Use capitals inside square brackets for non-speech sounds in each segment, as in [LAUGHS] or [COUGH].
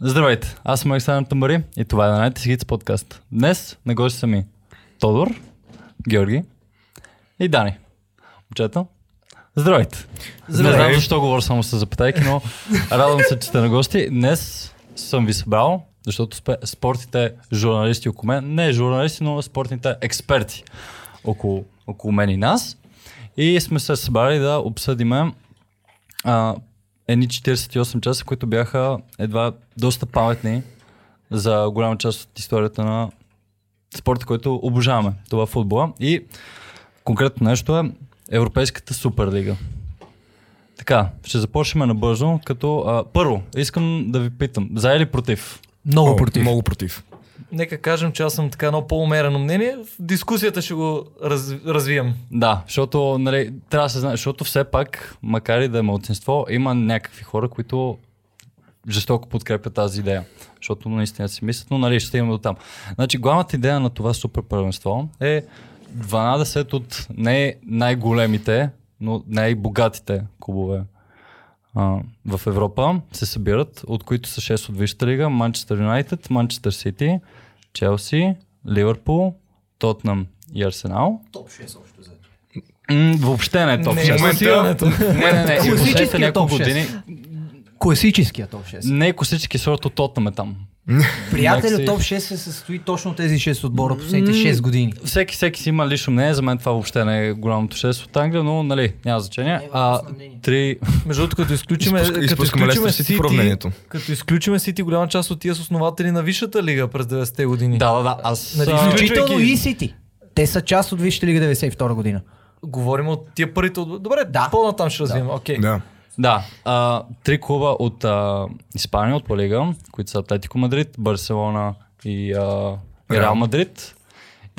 Здравейте, аз съм Александър Тамари и това е на Hits подкаст. Днес на гости са ми Тодор, Георги и Дани. Момчета, здравейте. Не знам защо говоря само с запитайки, но радвам се, че сте на гости. Днес съм ви събрал, защото спортните журналисти около мен, не журналисти, но спортните експерти около, около мен и нас. И сме се събрали да обсъдиме а, едни 48 часа, които бяха едва доста паметни за голяма част от историята на спорта, който обожаваме. Това е футбола. И конкретно нещо е Европейската суперлига. Така, ще започнем набързо, като а, първо, искам да ви питам, за или против? Много О, против. Много против. Нека кажем, че аз съм така едно по-умерено мнение. В дискусията ще го раз, развием. Да, защото нали, трябва да се знае, защото все пак, макар и да е мълцинство, има някакви хора, които жестоко подкрепят тази идея. Защото наистина си мислят, но нали, ще имаме до там. Значи, главната идея на това супер първенство е 12 от не най-големите, но най-богатите клубове а, в Европа се събират, от които са 6 от Висшата лига, Манчестър Юнайтед, Манчестър Сити, Челси, Ливърпул, Тотнам и Арсенал. Топ 6 общо взето. Въобще не е топ Не, 6. класирането. Не, не, не. Класическия последните няколко топ години. Класическия топ 6. Не класически, защото Тотнам е там. [LAUGHS] Приятели, някакси- топ 6 се състои точно от тези 6 отбора последните 6 години. Всеки, всеки си има лично мнение, за мен това въобще не е голямото 6 от Англия, но нали, няма значение. А, три... [LAUGHS] Между другото, като изключиме, като Лестър Сити като изключиме Сити, голяма част от тия са основатели на Висшата лига през 90-те години. Да, да, да. Аз... Нали, а, изключ- Включително Включвайки- и Сити. Те са част от Висшата лига 92 година. Говорим от тия парите от... Добре, Да. по-натам ще развием. Окей. Да. Да, а, три клуба от а, Испания, от Ла Лига, които са Атлетико Мадрид, Барселона и а, и Реал Реал. Мадрид.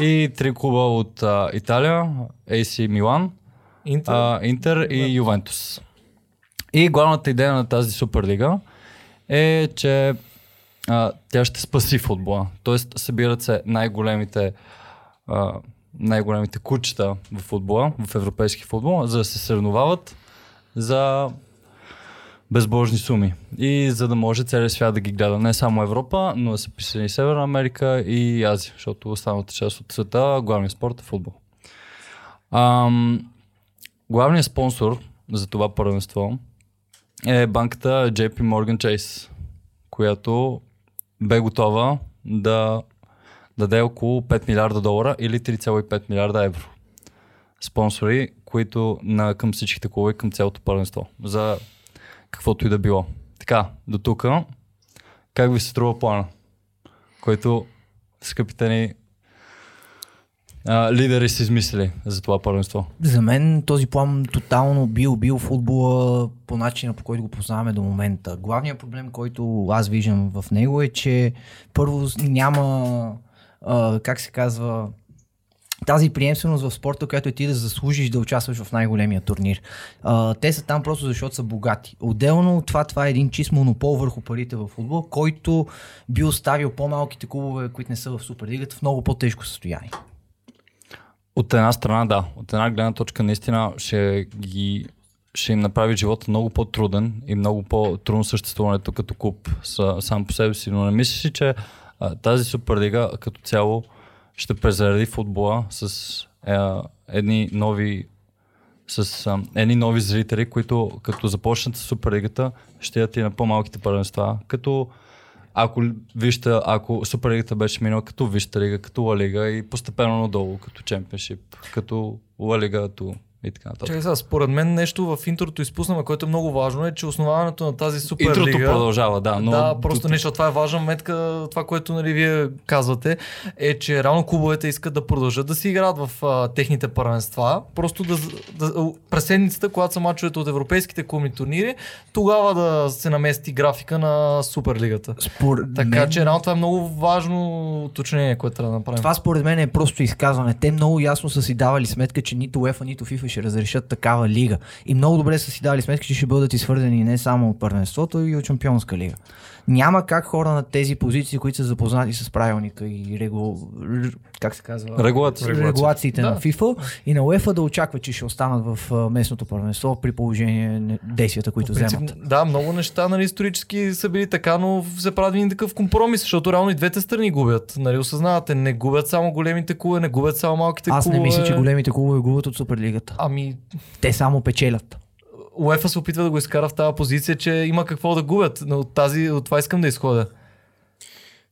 И три клуба от а, Италия, AC Милан, Интер. а, Интер и Ювентус. И главната идея на тази Суперлига е, че а, тя ще спаси футбола. Тоест събират се най-големите а, най-големите кучета в футбола, в европейски футбол, за да се съревновават за безбожни суми. И за да може целият свят да ги гледа. Не само Европа, но да се присъедини Северна Америка и Азия, защото останалата част от света, главният спорт е футбол. Ам, главният спонсор за това първенство е банката JP Morgan Chase, която бе готова да даде около 5 милиарда долара или 3,5 милиарда евро. Спонсори, които на, към всичките клубове, към цялото първенство. За каквото и да било. Така, до тук. Как ви се струва плана? Който скъпите ни а, лидери са измислили за това първенство. За мен този план тотално бил бил футбола по начина по който го познаваме до момента. Главният проблем, който аз виждам в него е, че първо няма, а, как се казва, тази приемственост в спорта, която е ти да заслужиш да участваш в най-големия турнир. А, те са там просто защото са богати. Отделно от това, това е един чист монопол върху парите в футбол, който би оставил по-малките клубове, които не са в Суперлигата, в много по-тежко състояние. От една страна, да. От една гледна точка, наистина ще ги ще им направи живота много по-труден и много по-трудно съществуването като клуб са, сам по себе си. Но не мислиш ли, че а, тази Суперлига като цяло ще презареди футбола с е, едни нови с а, едни нови зрители, които като започнат с Суперлигата, ще ядат и на по-малките първенства, като ако вижте, ако Суперлигата беше минала като Вижте лига, като Ла Лига и постепенно надолу, като Чемпионшип, като Ла Лига, като и така нататък. Чакай сега, според мен нещо в интрото изпуснаме, което е много важно, е, че основаването на тази суперлига... Интрото продължава, да. Но да, просто нещо, това е важна метка, това, което нали, вие казвате, е, че реално клубовете искат да продължат да си играят в а, техните първенства, просто да, да през седмицата, когато са мачовете от европейските клубни турнири, тогава да се намести графика на Суперлигата. Според Така мен- че реално това е много важно уточнение, което трябва да направим. Това според мен е просто изказване. Те много ясно са си давали сметка, че нито UEFA, нито FIFA ще разрешат такава лига. И много добре са си дали сметка, че ще бъдат изхвърлени не само от първенството, и от Чемпионска лига. Няма как хора на тези позиции, които са запознати с правилника и регу... как се казва? Регулация. регулациите Да. на FIFA и на UEFA да очакват, че ще останат в местното първенство при положение на действията, които принцип, вземат. Да, много неща нали, исторически са били така, но се прави един такъв компромис, защото реално и двете страни губят. Нали, осъзнавате, не губят само големите клубове, не губят само малките Аз клубове. не мисля, че големите клубове губят от Суперлигата. Ами, Те само печелят. УЕФА се опитва да го изкара в тази позиция, че има какво да губят. Но от, тази, от това искам да изходя.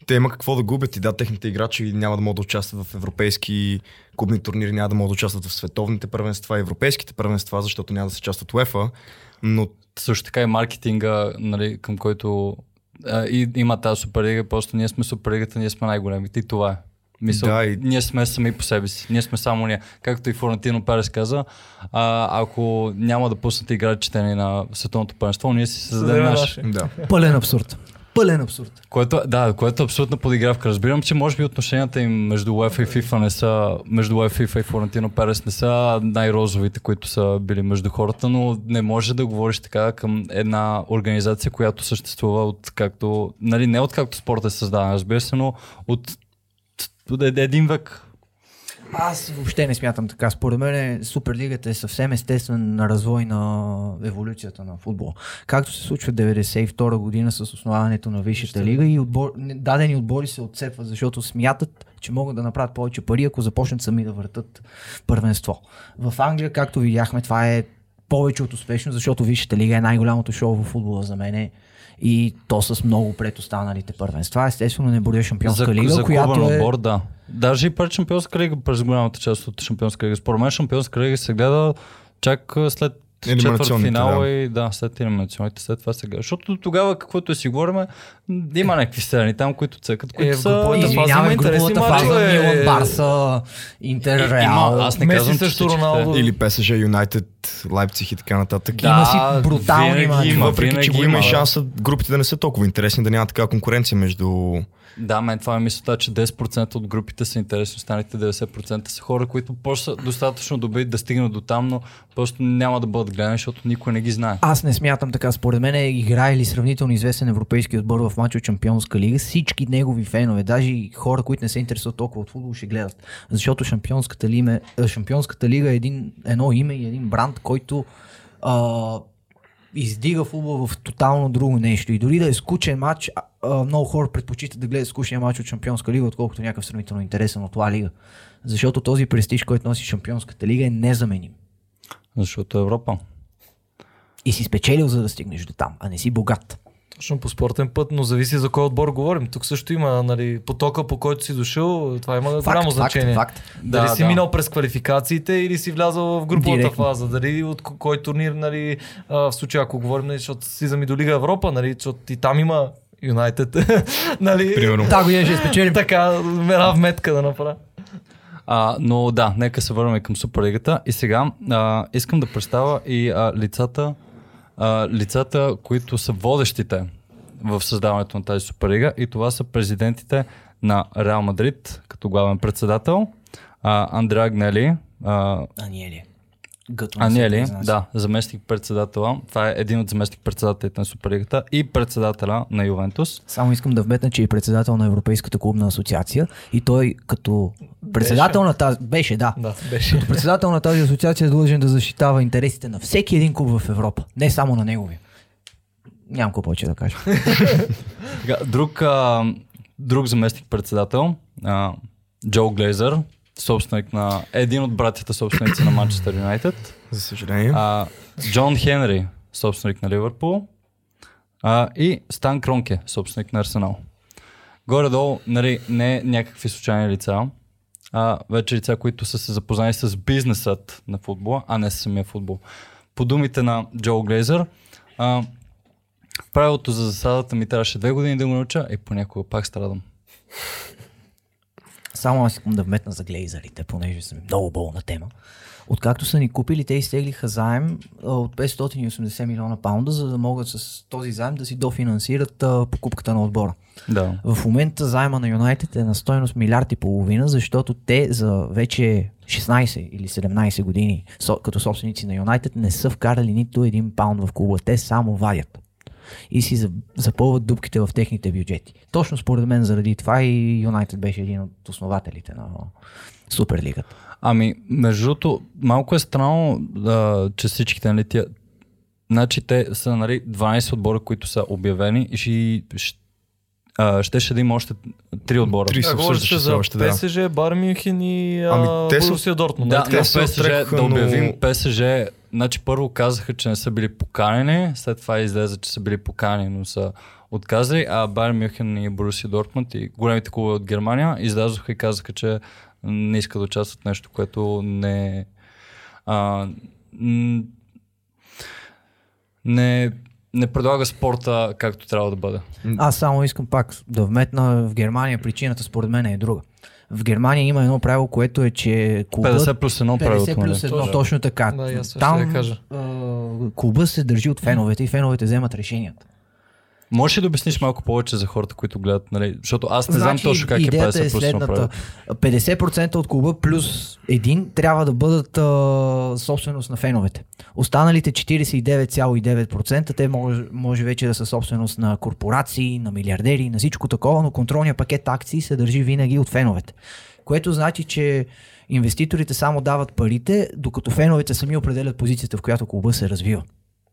Те има какво да губят и да, техните играчи няма да могат да участват в европейски клубни турнири, няма да могат да участват в световните първенства, европейските първенства, защото няма да се част от УЕФА. Но Също така и маркетинга, нали, към който а, и, има тази суперлига, просто ние сме суперлигата, ние сме най-големите и това е. Мисъл, Да, и- ние сме сами по себе си. Ние сме само ние. Както и Флорентино Перес каза, а, ако няма да пуснат играчите ни на световното първенство, ние си създадем наше. да. Пълен абсурд. Пълен абсурд. Което, да, което е абсолютна подигравка. Разбирам, че може би отношенията им между UEFA и FIFA не са, между UEFA и Флорентино Перес не са най-розовите, които са били между хората, но не може да говориш така към една организация, която съществува от както, нали, не от както спорт е създаден, разбира се, но от, един век. Аз въобще не смятам така. Според мен Суперлигата е съвсем естествен развой на еволюцията на футбола. Както се случва в 92 година с основаването на Висшата лига и отбор, дадени отбори се отцепват, защото смятат, че могат да направят повече пари, ако започнат сами да въртат първенство. В Англия, както видяхме, това е повече от успешно, защото Висшата лига е най-голямото шоу в футбола за мен и то с много пред останалите първенства. Естествено не боря Шампионска за, лига, за която е... отбор, да. Даже и пред Шампионска лига, през голямата част от Шампионска лига. Според мен Шампионска лига се гледа чак след четвърт Елиминационните, финала да. и да, след елиминационните, след това сега. Защото тогава, каквото си говорим, има някакви страни там, които цъкат, които Е, са... има Извинявай, груповата фаза мачове. Милан, Барса, Интер, Реал. аз не Меси казвам, всичките- Роналдо. Или ПСЖ, Юнайтед, Лайпциг и така нататък. Да, Има си брутални винаги има, Въпреки, че го има и шанса групите да не са толкова интересни, да няма такава конкуренция между... Да, мен това е мисълта, че 10% от групите са интересни, останалите 90% са хора, които просто са достатъчно добри да стигнат до там, но просто няма да бъдат гледани, защото никой не ги знае. Аз не смятам така. Според мен е играе ли сравнително известен европейски отбор в матч от Шампионска лига. Всички негови фенове, даже и хора, които не се интересуват толкова от футбол, ще гледат. Защото Шампионската, лига, Шампионската лига е един, едно име и един бранд, който а, издига футбол в тотално друго нещо. И дори да е скучен матч, а, а, много хора предпочитат да гледат скучния матч от Шампионска лига, отколкото някакъв сравнително интересен от La лига. Защото този престиж, който носи Шампионската лига е незаменим. Защото Европа. И си спечелил, за да стигнеш до там, а не си богат. Точно по спортен път, но зависи за кой отбор говорим. Тук също има нали, потока, по който си дошъл. Това има голямо значение. Факт, Дали Да, си да. минал през квалификациите или си влязал в груповата Директно. фаза. Дали от ко- кой турнир, нали, а, в случая ако говорим, нали, защото си до Лига Европа, нали, защото и там има Юнайтед. [LAUGHS] нали, Примерно. Да, година ще спечелим. така, една вметка да направя. А, но да, нека се върнем към Суперлигата. И сега а, искам да представя и а, лицата, а, лицата, които са водещите в създаването на тази Суперлига. И това са президентите на Реал Мадрид, като главен председател, а, Андреа Агнели, а, Аниели. Гъто Аниели, да, заместник председатела. Това е един от заместник председателите на Суперлигата и председателя на Ювентус. Само искам да вметна, че е председател на Европейската клубна асоциация и той като председател на тази... Беше, да. Да, беше. Като председател на тази асоциация е длъжен да защитава интересите на всеки един клуб в Европа, не само на неговия. Нямам какво повече да кажа. [LAUGHS] Друг, а, друг заместник председател, а, Джо Глейзър, собственик на един от братята собственици на Манчестър Юнайтед, За съжаление. а, Джон Хенри, собственик на Ливърпул а, и Стан Кронке, собственик на Арсенал. Горе-долу, нали, не някакви случайни лица, а вече лица, които са се запознали с бизнесът на футбола, а не с самия футбол. По думите на Джо Глейзър, а, правилото за засадата ми трябваше две години да го науча и понякога пак страдам. Само аз искам да вметна за глейзерите, понеже съм много болна тема. Откакто са ни купили, те изтеглиха заем от 580 милиона паунда, за да могат с този заем да си дофинансират а, покупката на отбора. Да. В момента заема на Юнайтед е на стойност милиард и половина, защото те за вече 16 или 17 години со, като собственици на Юнайтед не са вкарали нито един паунд в клуба. Те само вадят и си за- запълват дупките в техните бюджети. Точно според мен заради това и Юнайтед беше един от основателите на Суперлигата. Ами, между другото, малко е странно, а, че всичките, нали, тия... Значи те са, нали, 12 отбора, които са обявени и ще, ще, а, щеше да има още 3 отбора. Три Да, обсъждаше се все за още, да. ПСЖ, Бар Мюнхен и а, Ами, те са- Борусия Дортмунд. Да, нали те се ПСЖ, да но- обявим ПСЖ, значи първо казаха, че не са били поканени, след това излезе, че са били поканени, но са отказали, а Байер Мюнхен и Боруси Дортмунд и големите клубове от Германия излязоха и казаха, че не искат да участват в нещо, което не а, не, не предлага спорта както трябва да бъде. Аз само искам пак да вметна в Германия причината според мен е друга. В Германия има едно правило, което е, че клубът 50 плюс 1 правилото. 50 плюс нали? 1, Точно. точно така. Да, Там я кажа. а, клуба се държи от феновете и феновете вземат решенията. Можеш ли да обясниш малко повече за хората, които гледат, нали? Защото аз не знам точно как е идеята 50 е плюс 1 следната. правило. 50% от клуба плюс един трябва да бъдат а, собственост на феновете. Останалите 49,9% те може, може вече да са собственост на корпорации, на милиардери, на всичко такова, но контролният пакет акции се държи винаги от феновете. Което значи, че инвеститорите само дават парите, докато феновете сами определят позицията, в която клуба се развива.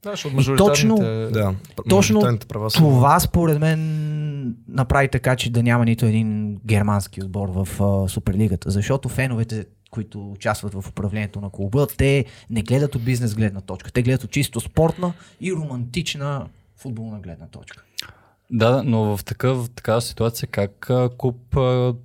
Да, защото И точно- Да, Точно права са. Това според мен направи така, че да няма нито един германски отбор в а, Суперлигата, защото феновете, които участват в управлението на клуба, те не гледат от бизнес гледна точка, те гледат от чисто спортна и романтична футболна гледна точка. Да, но в такъв, такава ситуация как а,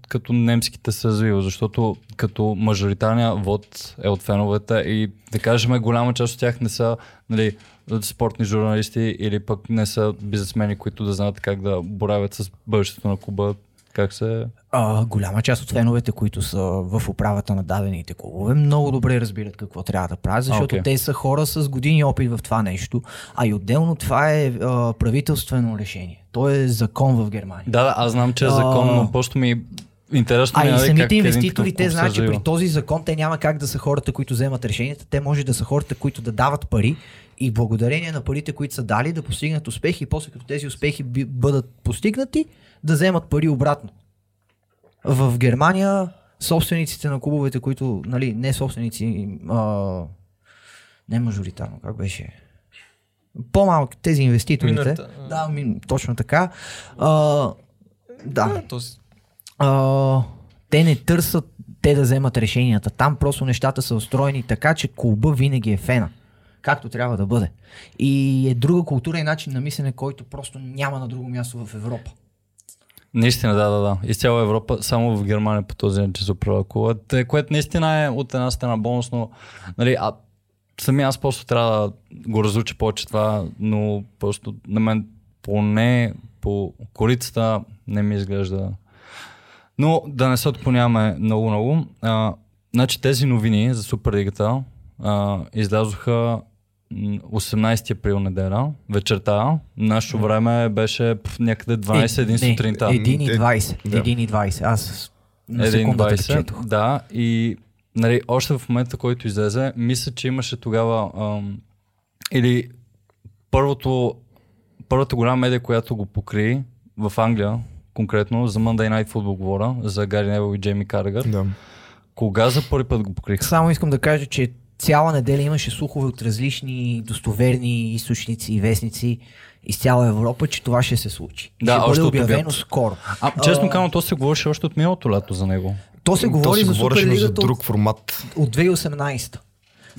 като немските се развива? Защото като мажоритарния вод е от феновете и да кажем голяма част от тях не са нали, спортни журналисти или пък не са бизнесмени, които да знаят как да боравят с бъдещето на клуба. Как се... А, голяма част от феновете, които са в управата на дадените клубове, много добре разбират какво трябва да правят, защото окей. те са хора с години опит в това нещо, а и отделно това е а, правителствено решение. То е закон в Германия. Да, да, аз знам, че е А. закон, но просто ми интересно А и самите инвеститори, те знаят, че при този закон те няма как да са хората, които вземат решенията, те може да са хората, които да дават пари и благодарение на парите, които са дали, да постигнат успехи и после като тези успехи бъдат постигнати, да вземат пари обратно. В Германия собствениците на клубовете, които, нали, не собственици, а, не мажоритарно, как беше? По-малко тези инвеститорите. Миноритар- Да, ми, точно така. А, да, а, те не търсят те да вземат решенията. Там просто нещата са устроени така, че клуба винаги е фена. Както трябва да бъде. И е друга култура и начин на мислене, който просто няма на друго място в Европа. Наистина, да, да, да. Из цяла Европа, само в Германия по този начин се управлява клуба, те- което наистина е от една страна бонус, но нали, а, сами аз просто трябва да го разуча повече това, но просто на мен поне по корицата не ми изглежда. Но да не се отклоняваме много-много. Значи тези новини за Суперлигата а, излязоха 18 април неделя, вечерта. Нашето време беше пф, някъде 12-1 Е, сутринта. 1 и 20. Да. 1 и 20. Аз на секундата 1.20, четох. Да, и нали, още в момента, който излезе, мисля, че имаше тогава ам, или първото, първата голяма медия, която го покри в Англия, конкретно за Monday Night Football говоря, за Гари Невел и Джейми Каргър. Да. Кога за първи път го покриха? Само искам да кажа, че цяла неделя имаше слухове от различни достоверни източници и вестници из цяла Европа, че това ще се случи. И Да, ще още бъде от обявено скоро. А, честно А, казано, то се говореше още от миналото лято за него. То се То говори се за за от друг формат. от 2018.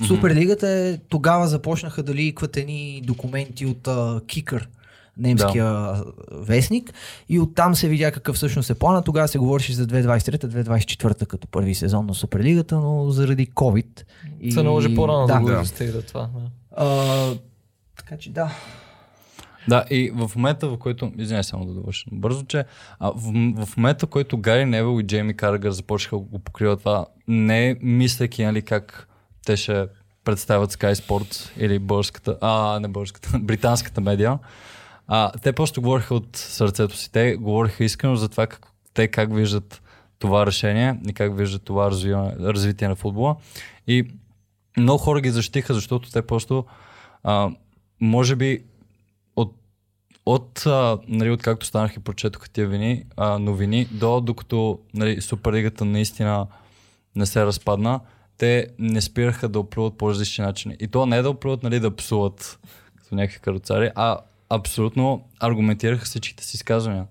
Суперлигата е, тогава започнаха да ликват едни документи от uh, Кикър, немския да. вестник и оттам се видя какъв всъщност е плана. Тогава се говореше за 2023-2024 като първи сезон на Суперлигата, но заради COVID. И... Се наложи по-рано да, да. го Да. това. Да. А, така че да. Да, и в момента, в който, извиняй само да довърша бързо, че а, в, в момента, в който Гари Невел и Джейми Каргър започнаха да го покриват това, не мислейки, нали, как те ще представят Sky Sports или българската, а, не българската, [LAUGHS] британската медиа, а, те просто говориха от сърцето си. Те говориха искрено за това как, те как виждат това решение и как виждат това развиване, развитие на футбола. И много хора ги защитиха, защото те просто а, може би от, от, а, нали, от както станах и прочетоха тия вини, а, новини, до докато нали, Суперлигата наистина не се разпадна, те не спираха да оплюват по различни начини. И то не е да оплюват, нали, да псуват като някакви каруцари, а абсолютно аргументираха всичките си изказвания.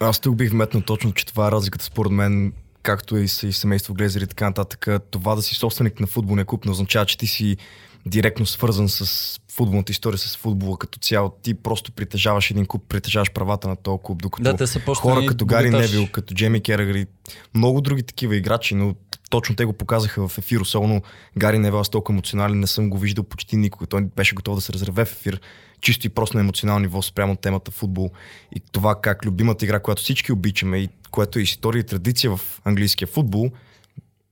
Аз тук бих вметнал точно, че това е разликата според мен, както и с и семейство Глезери и така нататък. Това да си собственик на футболния клуб не означава, че ти си директно свързан с футболната история, с футбола като цяло. Ти просто притежаваш един клуб, притежаваш правата на този клуб, докато Да, те са хора като Гари. Невил, като Джеми Керагър и много други такива играчи, но точно те го показаха в ефир, особено Гари Невил, аз толкова емоционален не съм го виждал почти никога. Той беше готов да се разреве в ефир, чисто и просто на емоционално ниво спрямо темата футбол и това как любимата игра, която всички обичаме и което е история и традиция в английския футбол,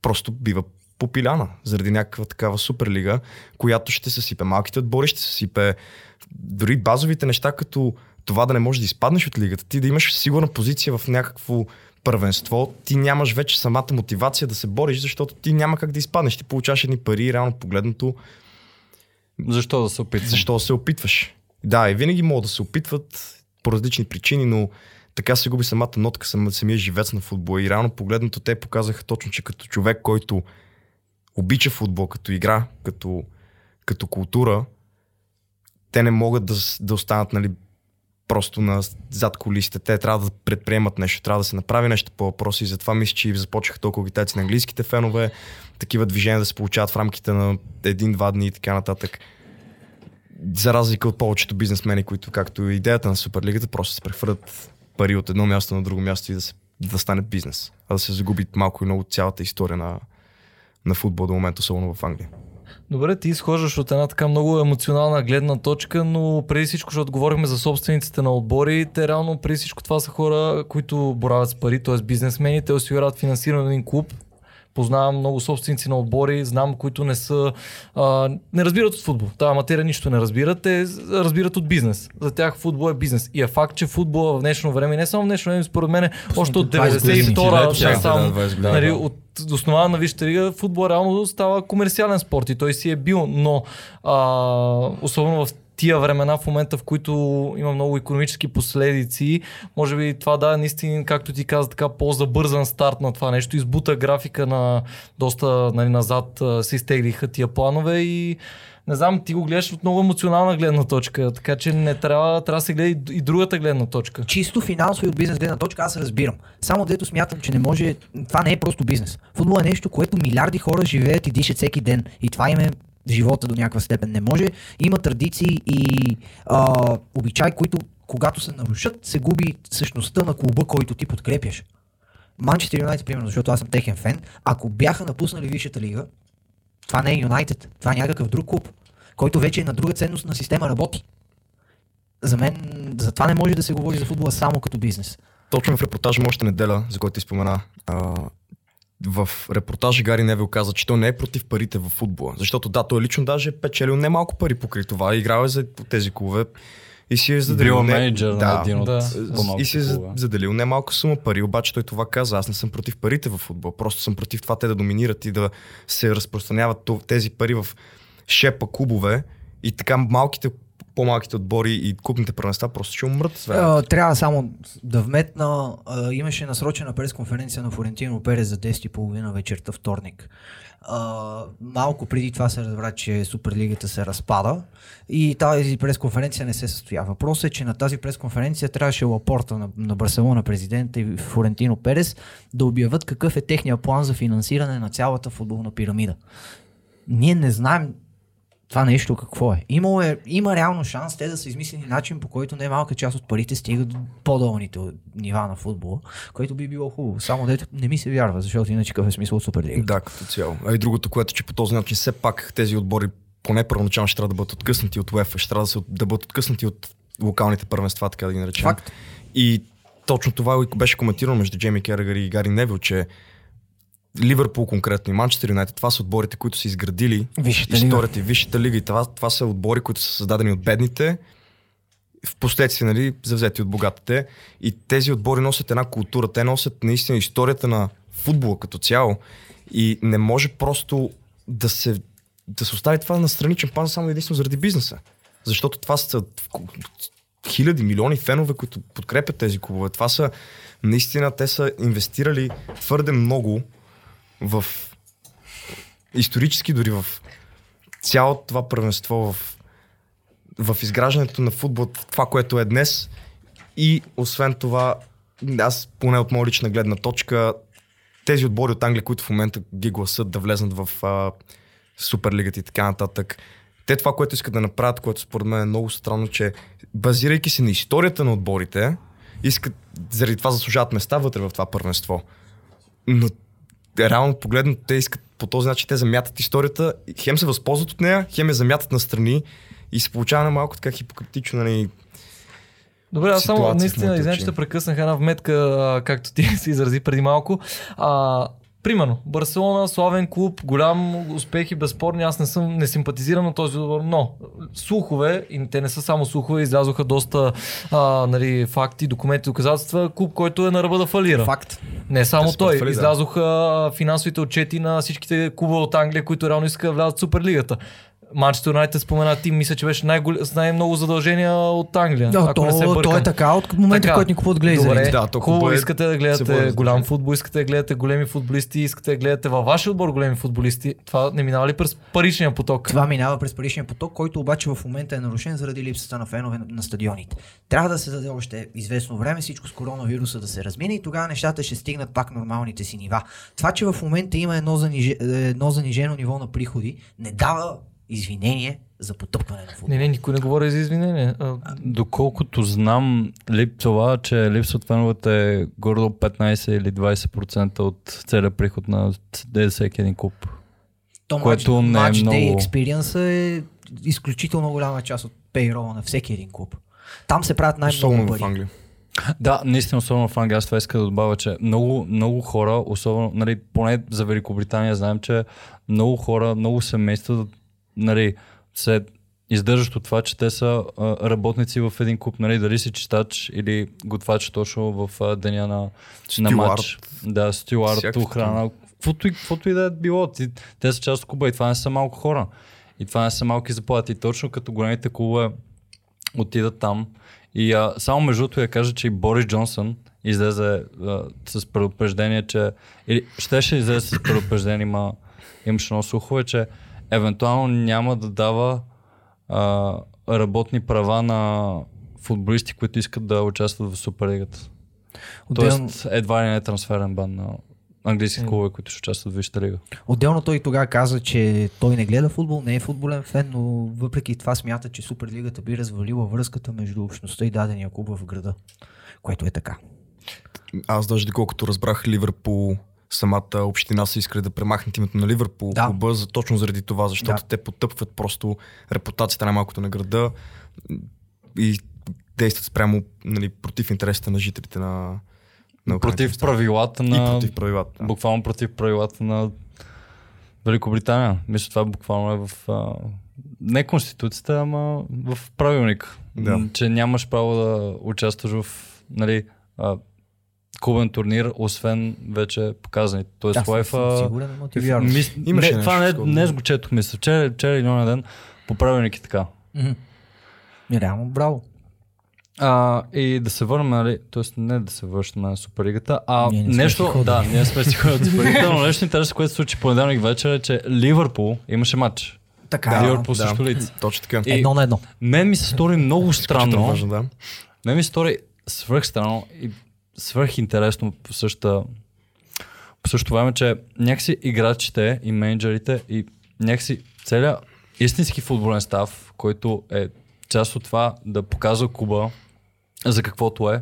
просто бива попиляна заради някаква такава суперлига, която ще се сипе малките отбори, ще се сипе дори базовите неща, като това да не можеш да изпаднеш от лигата, ти да имаш сигурна позиция в някакво първенство, ти нямаш вече самата мотивация да се бориш, защото ти няма как да изпаднеш. Ти получаваш едни пари и реално погледнато, Защо да се опитвам? защо да се опитваш? Да, и винаги могат да се опитват по различни причини, но така се губи самата нотка, сам- самия живец на футбола. И реално погледнато те показаха точно, че като човек, който обича футбол, като игра, като, като култура, те не могат да, да останат нали, просто на зад колисите. Те трябва да предприемат нещо, трябва да се направи нещо по въпроси. И затова мисля, че започнаха толкова агитации на английските фенове, такива движения да се получават в рамките на един-два дни и така нататък. За разлика от повечето бизнесмени, които, както идеята на Суперлигата, просто се прехвърлят пари от едно място на друго място и да, се, да стане бизнес. А да се загуби малко и много цялата история на, на футбол до момента, особено в Англия. Добре, ти изхождаш от една така много емоционална гледна точка, но преди всичко, защото говорихме за собствениците на отбори, те реално преди всичко това са хора, които боравят с пари, т.е. бизнесмени, те осигуряват финансиране на един клуб. Познавам много собственици на отбори, знам, които не са. А, не разбират от футбол. Тая материя нищо не разбират, те разбират от бизнес. За тях футбол е бизнес. И е факт, че футбол в днешно време, не само в днешно време, според мен, още от 20 години. 92-а, Чакайте, да, сам, да, 20 години. нали, от основа на Висшата лига, футбол реално става комерциален спорт и той си е бил, но а, особено в тия времена, в момента в които има много економически последици, може би това да е наистина, както ти каза, така по-забързан старт на това нещо. Избута графика на доста нали, назад се изтеглиха тия планове и не знам, ти го гледаш от много емоционална гледна точка, така че не трябва, трябва да се гледа и другата гледна точка. Чисто финансово и от бизнес гледна точка аз разбирам. Само дето смятам, че не може. Това не е просто бизнес. Футбол е нещо, което милиарди хора живеят и дишат всеки ден. И това им е живота до някаква степен. Не може. Има традиции и а, обичаи, които когато се нарушат, се губи същността на клуба, който ти подкрепяш. Манчестър Юнайтед, примерно, защото аз съм техен фен, ако бяха напуснали Висшата лига, това не е Юнайтед, това е някакъв друг клуб, който вече е на друга ценност на система работи. За мен, за това не може да се говори за футбола само като бизнес. Точно в репортажа още неделя, за който ти спомена, в репортажа Гари Невил каза, че той не е против парите в футбола. Защото да, той лично даже е печелил немалко пари покрай това. Играл е за тези клубове и си е заделил... Не- менеджер да, на един от да. и си е заделил немалко сума пари, обаче той това каза. Аз не съм против парите в футбол. Просто съм против това те да доминират и да се разпространяват тези пари в шепа клубове и така малките, по-малките отбори и клубните първенства просто ще умрат. с времето. А, трябва само да вметна, имаше насрочена пресконференция на Флорентино Перес за 10.30 вечерта вторник. Малко преди това се разбра, че Суперлигата се разпада и тази пресконференция не се състоя. Въпросът е, че на тази пресконференция трябваше Лапорта на, на Барселона президента и Флорентино Перес да обявят какъв е техния план за финансиране на цялата футболна пирамида. Ние не знаем това нещо какво е. Имало е. Има реално шанс те да са измислили начин, по който немалка част от парите стигат до по-долните нива на футбола, което би било хубаво. Само дето не ми се вярва, защото иначе какъв е смисъл от Суперлига. Да, като цяло. А и другото, което, че по този начин все пак тези отбори поне първоначално ще трябва да бъдат откъснати от УЕФА, ще трябва да, се, да бъдат откъснати от локалните първенства, така да ги наречем. Факт. И точно това беше коментирано между Джейми Керагър и Гари Невил, че Ливърпул конкретно и Манчестър Юнайтед, това са отборите, които са изградили Висшата историята и Висшата лига. И това, това са отбори, които са създадени от бедните, в последствие, нали, завзети от богатите. И тези отбори носят една култура. Те носят наистина историята на футбола като цяло. И не може просто да се, да се остави това на страничен план само единствено заради бизнеса. Защото това са хиляди, милиони фенове, които подкрепят тези клубове. Това са, наистина, те са инвестирали твърде много в исторически дори в цялото това първенство, в, в изграждането на футбол, това, което е днес. И освен това, аз поне от моя лична гледна точка, тези отбори от Англия, които в момента ги гласат да влезнат в а, Суперлигата и така нататък, те това, което искат да направят, което според мен е много странно, че базирайки се на историята на отборите, искат, заради това заслужават места вътре в това първенство. Но реално погледнато те искат по този начин, те замятат историята, хем се възползват от нея, хем я замятат на страни и се получава на малко така хипократично, нали, Добре, аз само наистина, извинявай, че те прекъснах една вметка, както ти [LAUGHS] се изрази преди малко. А, примерно, Барселона, славен клуб, голям успех и безспорни. Аз не съм, не симпатизирам на този отбор, но слухове, и те не са само слухове, излязоха доста а, нали, факти, документи, доказателства. Клуб, който е на ръба да фалира. Факт. Не само той. префали, да. Излязоха финансовите отчети на всичките клуба от Англия, които реално искаха да влязат в Суперлигата. Манчестър Юнайтед спомена Тим, мисля, че беше най- с най-много задължения от Англия. Да, ако не се то, бъркам. то е така от момента, Така. в който ни купуват глейзери. Добре, Да, то хубаво е- искате да гледате голям футбол, искате да гледате големи футболисти, искате да гледате във вашия отбор големи футболисти. Това не минава ли през паричния поток? Това минава през паричния поток, който обаче в момента е нарушен заради липсата на фенове на, на стадионите. Трябва да се даде още известно време всичко с коронавируса да се размине и тогава нещата ще стигнат пак нормалните си нива. Това, че в момента има едно, занижи, едно занижено ниво на приходи, не дава извинение за потъпкване на футбол. Не, не, никой не говори за извинение. А, Доколкото знам, лип, това, че липсват феновете е горе 15 или 20% от целия приход на всеки един клуб. То което матч, не е матч много. experience е изключително голяма част от пейрола на всеки един клуб. Там се правят най-много особено в пари. Англия. Да, наистина, особено в Англия, аз това иска да добавя, че много, много хора, особено, нали, поне за Великобритания, знаем, че много хора, много семейства, нали, се издържат от това, че те са а, работници в един клуб, нали, дали си читач или готвач точно в а, деня на, на Стюард. матч. Да, стюард, Всякакви охрана, каквото и, каквото и да е било. Ти, те са част от клуба и това не са малко хора. И това не са малки заплати. И точно като големите клубове отидат там. И а, само между другото я кажа, че и Борис Джонсън излезе а, с предупреждение, че... Или щеше излезе с предупреждение, има, имаше много слухове, че евентуално няма да дава а, работни права на футболисти, които искат да участват в Суперлигата. Отделно, Тоест едва ли не е трансферен бан на английски М. клубове, които ще участват в Висшата лига. отделно той тогава каза, че той не гледа футбол, не е футболен фен, но въпреки това смята, че Суперлигата би развалила връзката между общността и дадения клуб в града. Което е така. Аз даже доколкото разбрах Ливърпул, самата община са искали да премахнат името на Ливърпул Да. клуба, за, точно заради това, защото Да. те потъпват просто репутацията най-малкото на града и действат спрямо нали, против интересите на жителите на, на Против правилата И на... против правилата. Да. Буквално против правилата на Великобритания. Мисля, това буквално е в... А, не конституцията, ама в правилник. Да. Че нямаш право да участваш в нали, а, клубен турнир, освен вече показани. Тоест, съм UEFA... сигурен, но ти вярвам. Мис... Имаше не, това нещо не, днес го четох, мисля. Вчера, вчера или на ден по правилник и така. И Реално, браво. А, и да се върнем, нали, т.е. не да се вършим на Суперлигата, а Ние не нещо, да, ние сме си ходили от Суперлигата, но нещо интересно, което се случи понеделник вечер е, че Ливърпул имаше матч. Така, Да, да, Ливърпул срещу Лиц. Точно така. И- едно на едно. Мен ми се стори много Изключително странно, важно, да. мен ми се стори свръх странно и свръх интересно по същата по същото време, че някакси играчите и менеджерите и някакси целият истински футболен став, който е част от това да показва Куба за каквото е,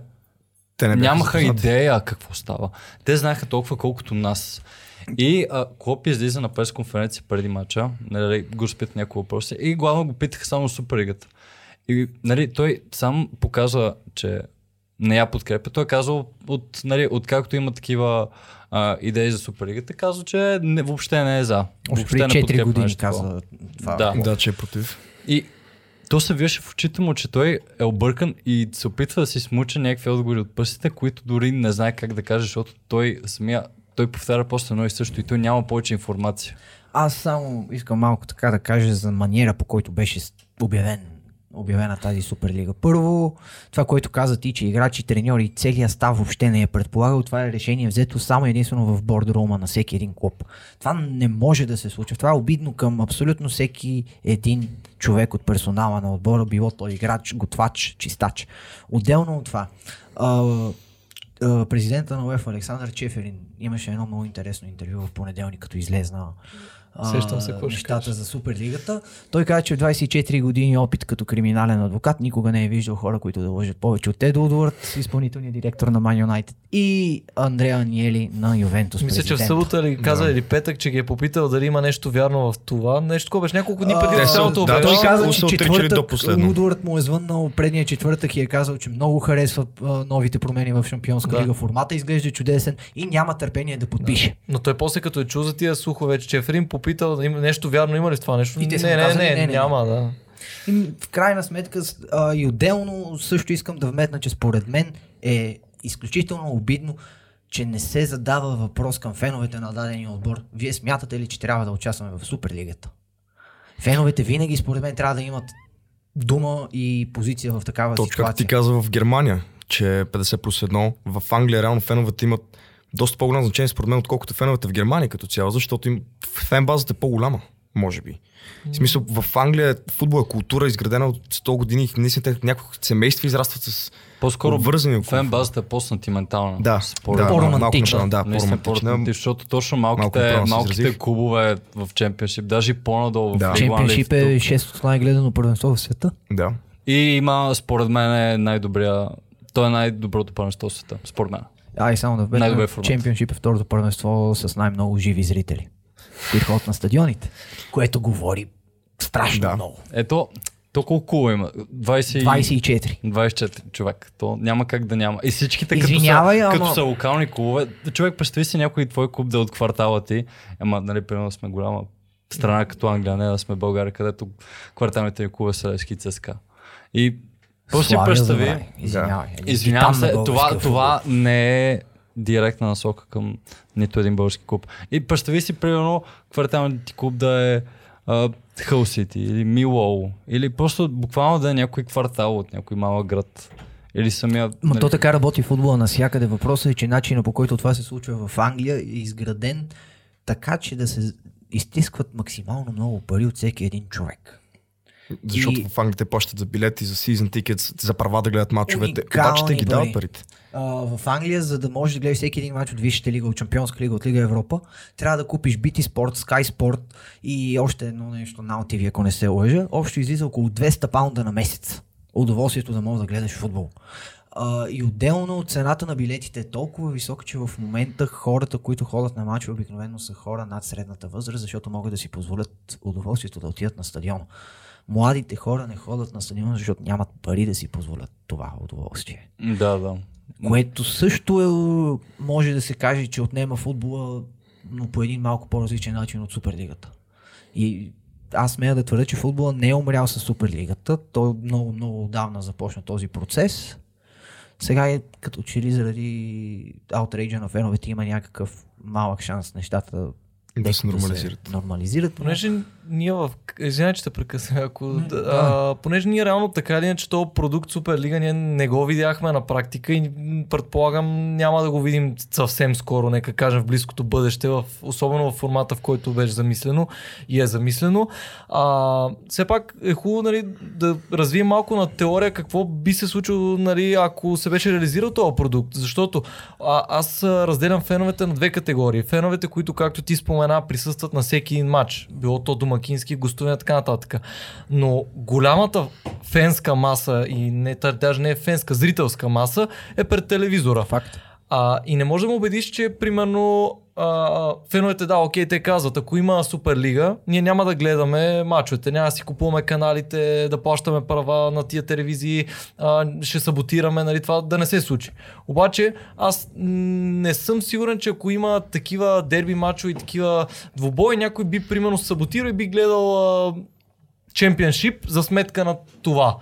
Те не Нямаха запознати. идея какво става. Те знаеха толкова колкото нас. И а, Клоп излиза на пресконференция преди мача, нали, го спят няколко въпроси и главно го питаха само Суперлигата. И нали, той сам показва, че не я подкрепя. Той е казал, от, нали, откакто има такива а, идеи за Суперлигата, казва, че не, въобще не е за. Въобще не 4 подкрепя години нещо каза това. Да. Да, че е против. И то се виждаше в очите му, че той е объркан и се опитва да си смуча някакви отговори от пъстите, които дори не знае как да каже, защото той самия той повтаря просто едно и също и той няма повече информация. Аз само искам малко така да кажа за маниера, по който беше обявен обявена тази Суперлига. Първо, това, което каза ти, че играчи, треньори, целият став въобще не е предполагал, това е решение взето само единствено в бордрума на всеки един клуб. Това не може да се случи. Това е обидно към абсолютно всеки един човек от персонала на отбора, било той играч, готвач, чистач. Отделно от това, президента на УЕФ Александър Чеферин имаше едно много интересно интервю в понеделник, като излезна Сещам се, какво ще нещата кажеш. за Суперлигата. Той каза, че в 24 години опит като криминален адвокат никога не е виждал хора, които да лъжат повече от Тед Удвард, изпълнителният директор на Man United и Андреа Аниели на Ювентус. Мисля, че в събота ли каза или петък, че ги е попитал дали има нещо вярно в това. Нещо такова беше няколко дни преди те са- официалното да, Да, той каза, че четвъртък. Удвард му е звъннал предния четвъртък и е казал, че много харесва а, новите промени в Шампионска Да. лига. Формата изглежда чудесен и няма търпение да подпише. Но той после като е чул за тия слухове, че Чефрин попитал има нещо вярно има ли в това нещо. И те са не, не, казали, не, не, не, няма, да. И в крайна сметка а, и отделно също искам да вметна, че според мен е изключително обидно, че не се задава въпрос към феновете на дадения отбор. Вие смятате ли, че трябва да участваме в Суперлигата? Феновете винаги, според мен, трябва да имат дума и позиция в такава Точно както ти ситуация. каза в Германия, че е 50 плюс 1. В Англия реално феновете имат доста по-голямо значение според мен, отколкото феновете в Германия като цяло, защото им фен базата е по-голяма, може би. В смисъл, в Англия футбол е култура, изградена от 100 години и наистина някои семейства израстват с По-скоро обвързани около. фен базата е по-сантиментална. Да, според да, По-романтична. да, по-романтична. по-романтична, защото точно малките, малките клубове в чемпионшип, даже и по-надолу Да. в Чемпионшип е тук. шестото най-гледано първенство в света. Да. И има, според мен, е най-добрия. Той е най-доброто първенство в света, според мен. А и само да формат. Чемпионшип е второто първенство с най-много живи зрители, които ходят на стадионите, което говори страшно Да. много. Ето, то колко кула има? 20... 24. 24 човек. То няма как да няма. И всичките Извинявай, като, са, ама- като са локални клубове, човек представи си някой твой клуб да е от квартала ти. Ама, нали, примерно сме голяма страна като Англия, не да сме България, където кварталните ни клубове са Левски ЦСКА. И просто си представи. Извинявай. Един Извинявам се, това, това не е директна насока към нито един български клуб. И представи си, примерно, кварталният ти клуб да е Хъл Сити или Милоу, или просто буквално да е някой квартал от някой малък град. Или самия... Ма нали, то така работи футбола навсякъде. Въпросът е, че начинът по който това се случва в Англия е изграден така, че да се изтискват максимално много пари от всеки един човек. Защото И- в Англия те плащат за билети, за season tickets, за права да гледат мачовете. Обаче те ги дават парите. А, в Англия, за да можеш да гледаш всеки един матч от Висшата лига, от Чемпионска лига, от Лига Европа, трябва да купиш BT Sport, Sky Sport и още едно нещо на TV, ако не се лъжа. Общо излиза около 200 паунда на месец. Удоволствието да можеш да гледаш футбол. А, и отделно цената на билетите е толкова висока, че в момента хората, които ходят на матча, обикновено са хора над средната възраст, защото могат да си позволят удоволствието да отидат на стадиона. Младите хора не ходят на стадиона, защото нямат пари да си позволят това удоволствие. Да, да. Което също е, може да се каже, че отнема футбола, но по един малко по-различен начин от Суперлигата. И аз смея да твърдя, че футбола не е умрял с Суперлигата. Той много, много отдавна започна този процес. Сега е като че ли заради аутрейджа на феновете има някакъв малък шанс нещата Да се нормализират. нормализират. но- Понеже ние в... Извинявай, че те прекъсвам. Ако... Не, да. А, понеже ние реално така или иначе този продукт Суперлига ние не го видяхме на практика и предполагам няма да го видим съвсем скоро, нека кажем в близкото бъдеще, в, особено в формата, в който беше замислено и е замислено. А, все пак е хубаво нали, да развием малко на теория какво би се случило, нали, ако се беше реализирал този продукт. Защото а, аз разделям феновете на две категории. Феновете, които, както ти спомена, присъстват на всеки един матч. Било то домакински, гостуване и така нататък. Но голямата фенска маса и не, даже не е фенска, зрителска маса е пред телевизора. Факт. А, и не може да му убедиш, че примерно а, а, феновете, да, окей, те казват, ако има Суперлига, ние няма да гледаме мачовете, няма да си купуваме каналите, да плащаме права на тия телевизии, а, ще саботираме, нали, това да не се случи. Обаче, аз не съм сигурен, че ако има такива дерби мачове и такива двубои, някой би примерно саботирал и би гледал а, чемпионшип за сметка на това.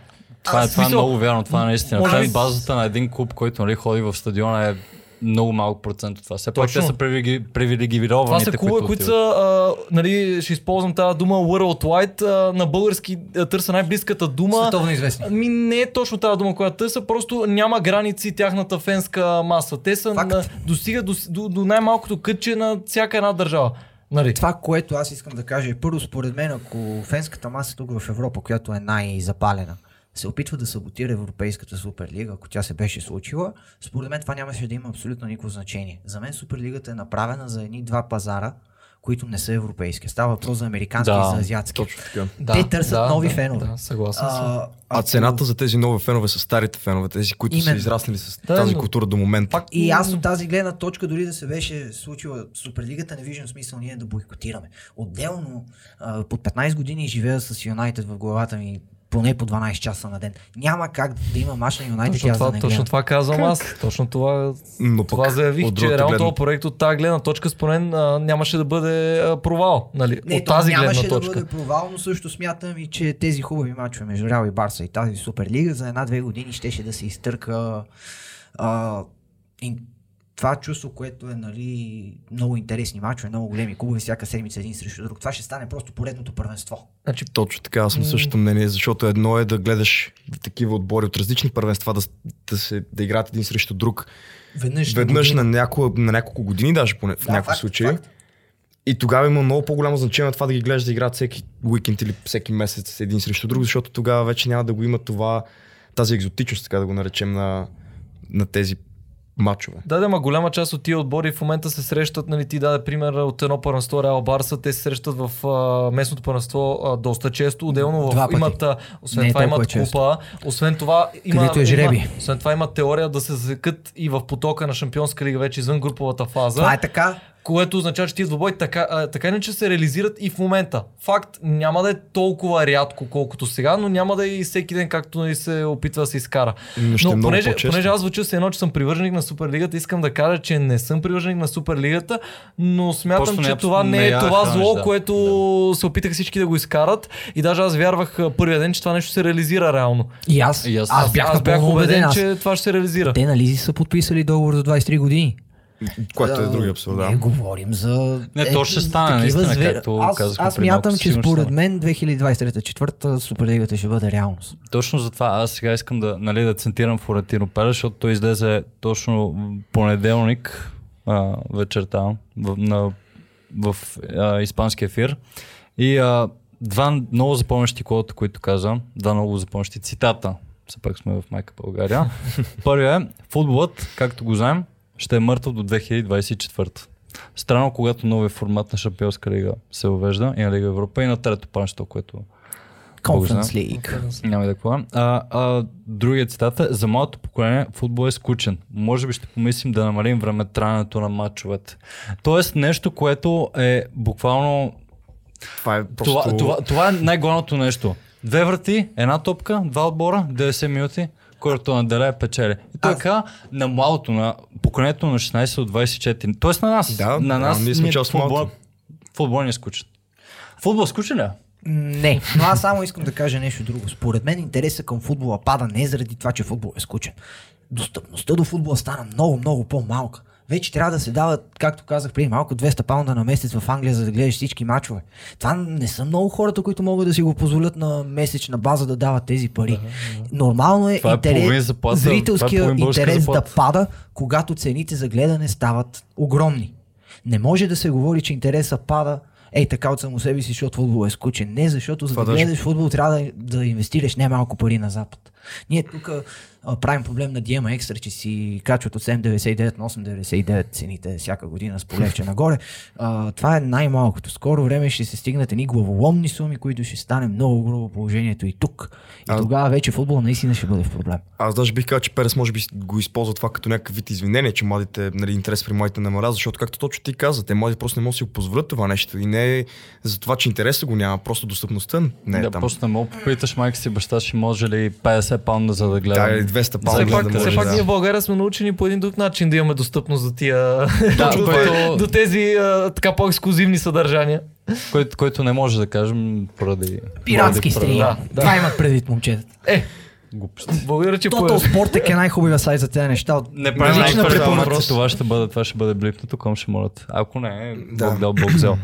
Това, е, Аз това е смисъл- много вярно, това е наистина. Това е базата на един клуб, който нали, ходи в стадиона е много малък процент от това. Все пак те са привилеги- привилегированите, Това са клубове, които са, а, нали, ще използвам тази дума Worldwide, а, на български а, търса най-близката дума. Световно известни. Ми не е точно тази дума, която търса, просто няма граници тяхната фенска маса. Те са Факт. на, достига до, до, до най-малкото кътче на всяка една държава. Нали? Това, което аз искам да кажа е първо, според мен, ако фенската маса тук в Европа, която е най-запалена, се опитва да саботира Европейската суперлига, ако тя се беше случила, според мен това нямаше да има абсолютно никакво значение. За мен суперлигата е направена за едни два пазара, които не са европейски. Става въпрос за американски Да, и за азиатски. Точно така. Да, Те търсят нови да, фенове. Да, съгласен съм. А, А цената за тези нови фенове са старите фенове, тези, които са Именно. израснали с Да, тази но- култура до момента. Пак, И аз от тази гледна точка, дори да се беше случила Суперлигата, не виждам смисъл ние да бойкотираме. Отделно, а, под 15 години живея с Юнайтед в главата ми поне по 12 часа на ден. Няма как да има мач на Юнайтед Точно да това, не точно това казвам аз. Точно това, Но пък, това заявих, от че реално този проект от тази гледна точка според мен нямаше да бъде а, провал. Нали? Не, от тази нямаше гледна да точка. бъде провал, но също смятам и, че тези хубави мачове между Реал и Барса и тази Суперлига за една-две години щеше да се изтърка а, това чувство, което е нали, много интересни мачове, много големи клубове, всяка седмица един срещу друг. Това ще стане просто поредното първенство. Значи, Точно така, аз съм същото мнение, защото едно е да гледаш такива отбори от различни първенства, да, да, се, да играят един срещу друг. Веднъж, Веднъж на, няколко, на няколко години, даже поне, в Да, някакви факт, случаи. факт. И тогава има много по-голямо значение това да ги гледаш да играят всеки уикенд или всеки месец един срещу друг, защото тогава вече няма да го има това, тази екзотичност, така да го наречем, на, на тези матчове. Да, да, ма голяма част от тия отбори в момента се срещат, нали, ти даде пример от едно първенство Реал Барса, те се срещат в а, местното първенство а, доста често, отделно Два в, имат, а, освен Не е това имат често. купа, освен това има, е жреби. има, освен това има теория да се засекат и в потока на Шампионска лига вече извън груповата фаза. Това е така. Което означава, че тия двубой така, а, така иначе се реализират и в момента. Факт, няма да е толкова рядко, колкото сега, но няма да е и всеки ден, както нали, се опитва да се изкара. Но ще е много понеже, по-често. понеже аз звуча се едно, че съм привърженик на Суперлигата, искам да кажа, че не съм привърженик на Суперлигата, но смятам, Просто не че я- това не не е я това храниш, зло, да. което се опитаха всички да го изкарат. И даже аз вярвах първия ден, че това нещо се реализира реално. И аз, И аз- аз, бях, аз бях убеден, аз. че това ще се реализира. Те нали са подписали договор за 23 години? Което е други абсурд. Не Да. говорим за... Не, то ще стане, такива наистина, както аз, казахме аз преди малко, мятам, със че според стане. мен 2023-2024 Суперлигата ще бъде реалност. Точно за това аз сега искам да, нали, да центирам Флорентино Перес, защото той излезе точно в понеделник а, вечерта в, на, в а, испански ефир. И а, два много запомнящи кода, които каза, два много запомнящи цитата. Все пак сме в майка България. [LAUGHS] Първият е, футболът, както го знаем, ще е мъртъв до 2024. Странно, когато новия формат на Шампионска лига се въвежда и на Лига Европа и на трето панщо, което. Conference League. няма да какво. А, а, другият цитат е, за моето поколение футбол е скучен. Може би ще помислим да намалим времетраенето на матчовете. Тоест нещо, което е буквално... Това е просто... Това, това, това е най-главното нещо. Две врати, една топка, два отбора, 90 минути, който наделя печели. И Аз- така на младото, на поколението на 16 от 24. Тоест на нас. Да, на нас да, ние сме част футбол, малото. футбол ни е скучен. Футбол скучен ли? Не, но аз само искам да кажа нещо друго. Според мен интереса към футбола пада не заради това, че футбол е скучен. Достъпността до футбола стана много, много по-малка. Вече трябва да се дават, както казах преди малко, 200 паунда на месец в Англия, за да гледаш всички мачове. Това не са много хората, които могат да си го позволят на месечна база да дават тези пари. Нормално е, Това е половин интерес, заплата, е зрителския интерес да пада, когато цените за гледане стават огромни. Не може да се говори, че интереса пада ей така от само себе си, защото футбол е скучен. Не, защото за да даже- гледаш футбол трябва да, да инвестираш немалко пари на Запад. Ние тук правим проблем на DMA Extra, че си качват от 7,99 на 8,99 цените всяка година с полегче [LAUGHS] нагоре. А, това е най-малкото. Скоро време ще се стигнат едни главоломни суми, които ще стане много грубо положението и тук. И А- тогава вече футбол наистина ще бъде в проблем. Аз даже бих казал, че Перес може би го използва това като някакъв вид извинение, че младите, нали, интерес при младите намаля, защото както точно ти каза, те младите просто не могат да си го позволят това нещо. И не е за това, че интереса го няма, просто достъпността не е да, там. просто не мога попиташ майка си, баща си може ли 50 паунда за да гледам. Да, или 200 За паунда, Все да пак, да все може, пак да. ние в България сме научени по един друг начин да имаме достъпност до тия [LAUGHS] Да, до, което- до тези а, така по-ексклюзивни съдържания. който, който не може да кажем поради... Пиратски права. Да, да. Това имат предвид момчета. Е, Глупости. благодаря, че Total Sportek е най-хубавия сайт за тези неща. Не правим Лична препоръка. препоръка. Това ще бъде, това ще бъде блипнато, ком ще молят. Ако не, Да. Бог дал, Бог взел.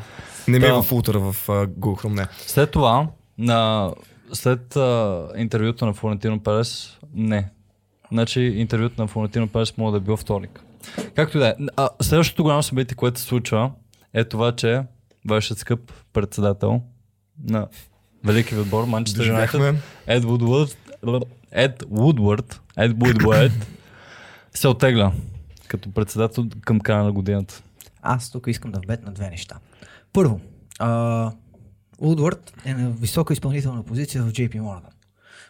Не ми е в утра в Google Chrome, не. След това, на, след а, интервюто на Флорентино Перес, не. Значи интервюто на Флорентино Перес мога да е било вторник. Както и да е. А, Следващото голямо събитие, което се случва, е това, че вашият скъп председател на велики отбор Манчестър Юнайтед. Ед Вудвард, Ед Вудвард, Ед Вудвард, се отегля като председател към края на годината. Аз тук искам да вбет на две неща. Първо, а, Удвард е на висока изпълнителна позиция в JP Morgan,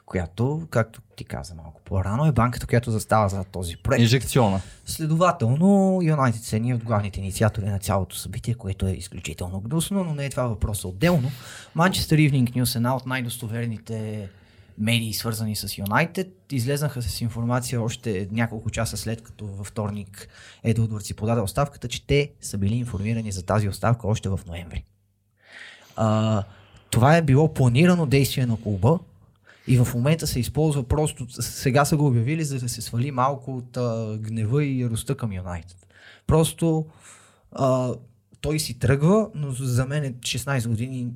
която, както ти каза малко по-рано, е банката, която застава за този проект. Инжекциона. Следователно, Юнайтед са едни от главните инициатори на цялото събитие, което е изключително гнусно, но не е това въпроса отделно. Manchester Evening News, една от най-достоверните медии, свързани с Юнайтед, излезнаха с информация още няколко часа след като във вторник Едуард си подаде оставката, че те са били информирани за тази оставка още в ноември. А, това е било планирано действие на клуба и в момента се използва просто, сега са го обявили, за да се свали малко от а, гнева и яростта към Юнайтед. Просто а, той си тръгва, но за мен е 16 години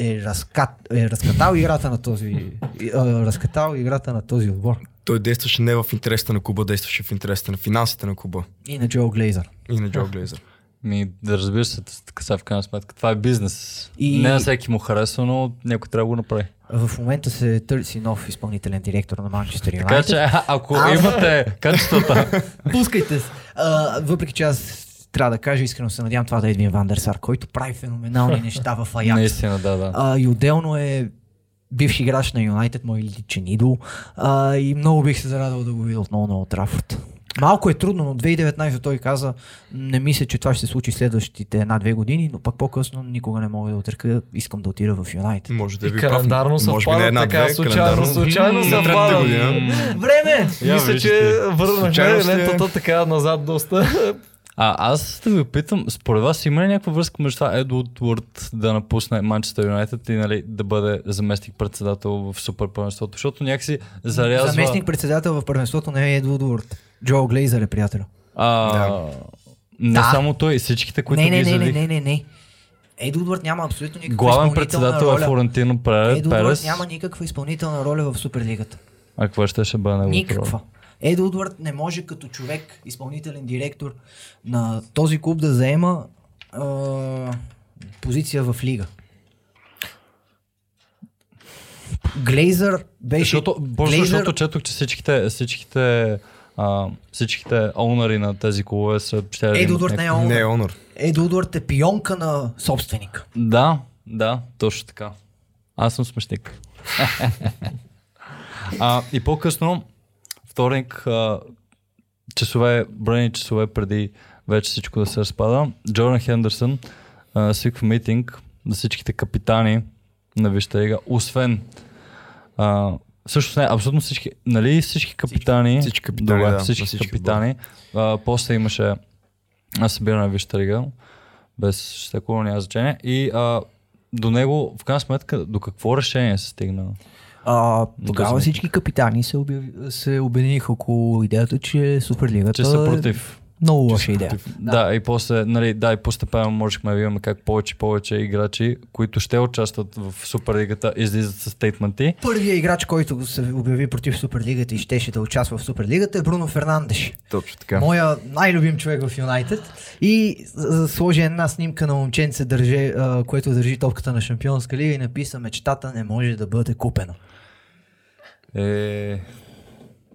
е, разкат, е разкатал играта на този а, разкатал играта на този отбор. Той действаше не в интересите на клуба, действаше в интересите на финансите на клуба И на Джо Глейзър. и на Джо Глейзър. Ми, да разбира се, така сега в крайна сметка. Това е бизнес. И-. Не на всеки му харесва, но някой трябва да го направи. В момента се търси нов изпълнителен директор на Манчестър Така Юнайтед. че, а- ако А, имате качествата, [LAUGHS] Пускайте се. А, въпреки че аз трябва да кажа, искрено се надявам това да е Едвин Вандерсар, който прави феноменални [LAUGHS] неща в Аякс. наистина, да, да. А, и отделно е бивш играч на Юнайтед, мой личен идол. А, и много бих се зарадвал да го видя отново на Отрафорд. Малко е трудно, но 2019 той каза, не мисля, че това ще се случи следващите една-две години, но пък по-късно никога не мога да отрека, искам да отида в Юнайтед. Може да И ви прав. календарно Може би не една, така две, случайно, случайно съвпадат. година. Време! Мисля, че върнахме лентата така назад доста. А аз да ви питам, според вас има ли някаква връзка между това Едуард Уорд да напусне Манчестър Юнайтед и нали, да бъде заместник председател в супер първенството? Защото някакси зарязва... Заместник председател в първенството не е Едвуд Уорд. Джо Глейзър е приятел. А, Да. Не Да. само той, всичките, които Не, не, ги не, не, не, не, не. Едуард няма абсолютно никаква Главен председател е роля. Флорентино Пре- Едуард Перес. няма никаква изпълнителна роля в Суперлигата. А какво ще ще бъде неговата Никаква. роля? Едуард не може като човек, изпълнителен директор на този клуб да заема а, позиция в лига. Глейзър беше... Защото, Боже, защото четох, че всичките, всичките, а, всичките оунари на тези клубове са ще имат Едуард не е Не е онор. Едуард е пионка на собственика. Да, да, точно така. Аз съм смешник. [LAUGHS] а, и по-късно, вторник, а, часове, броени часове преди вече всичко да се разпада, Джордан Хендерсън а, свиква митинг за всичките капитани на Висшата лига, освен а, всъщност не, абсолютно всички, нали всички капитани, Всички капитани, добре, да, всички, всички капитани, а, после имаше събиране на Висшата лига, без такова няма значение. И а, до него, в крайна сметка, до какво решение се стигна? А, да тогава всички капитани се, обяви, се обединиха около идеята, че Суперлигата Че са против. много лоша идея. Да. и после, нали, да, и постепенно можехме да видим как повече и повече играчи, които ще участват в Суперлигата, излизат с стейтменти. Първият играч, който се обяви против Суперлигата и щеше да участва в Суперлигата е Бруно Фернандеш. Точно така. Моя най-любим човек в Юнайтед. И сложи една снимка на момченце, държе, което държи топката на Шампионска лига и написа мечтата не може да бъде купена. Е...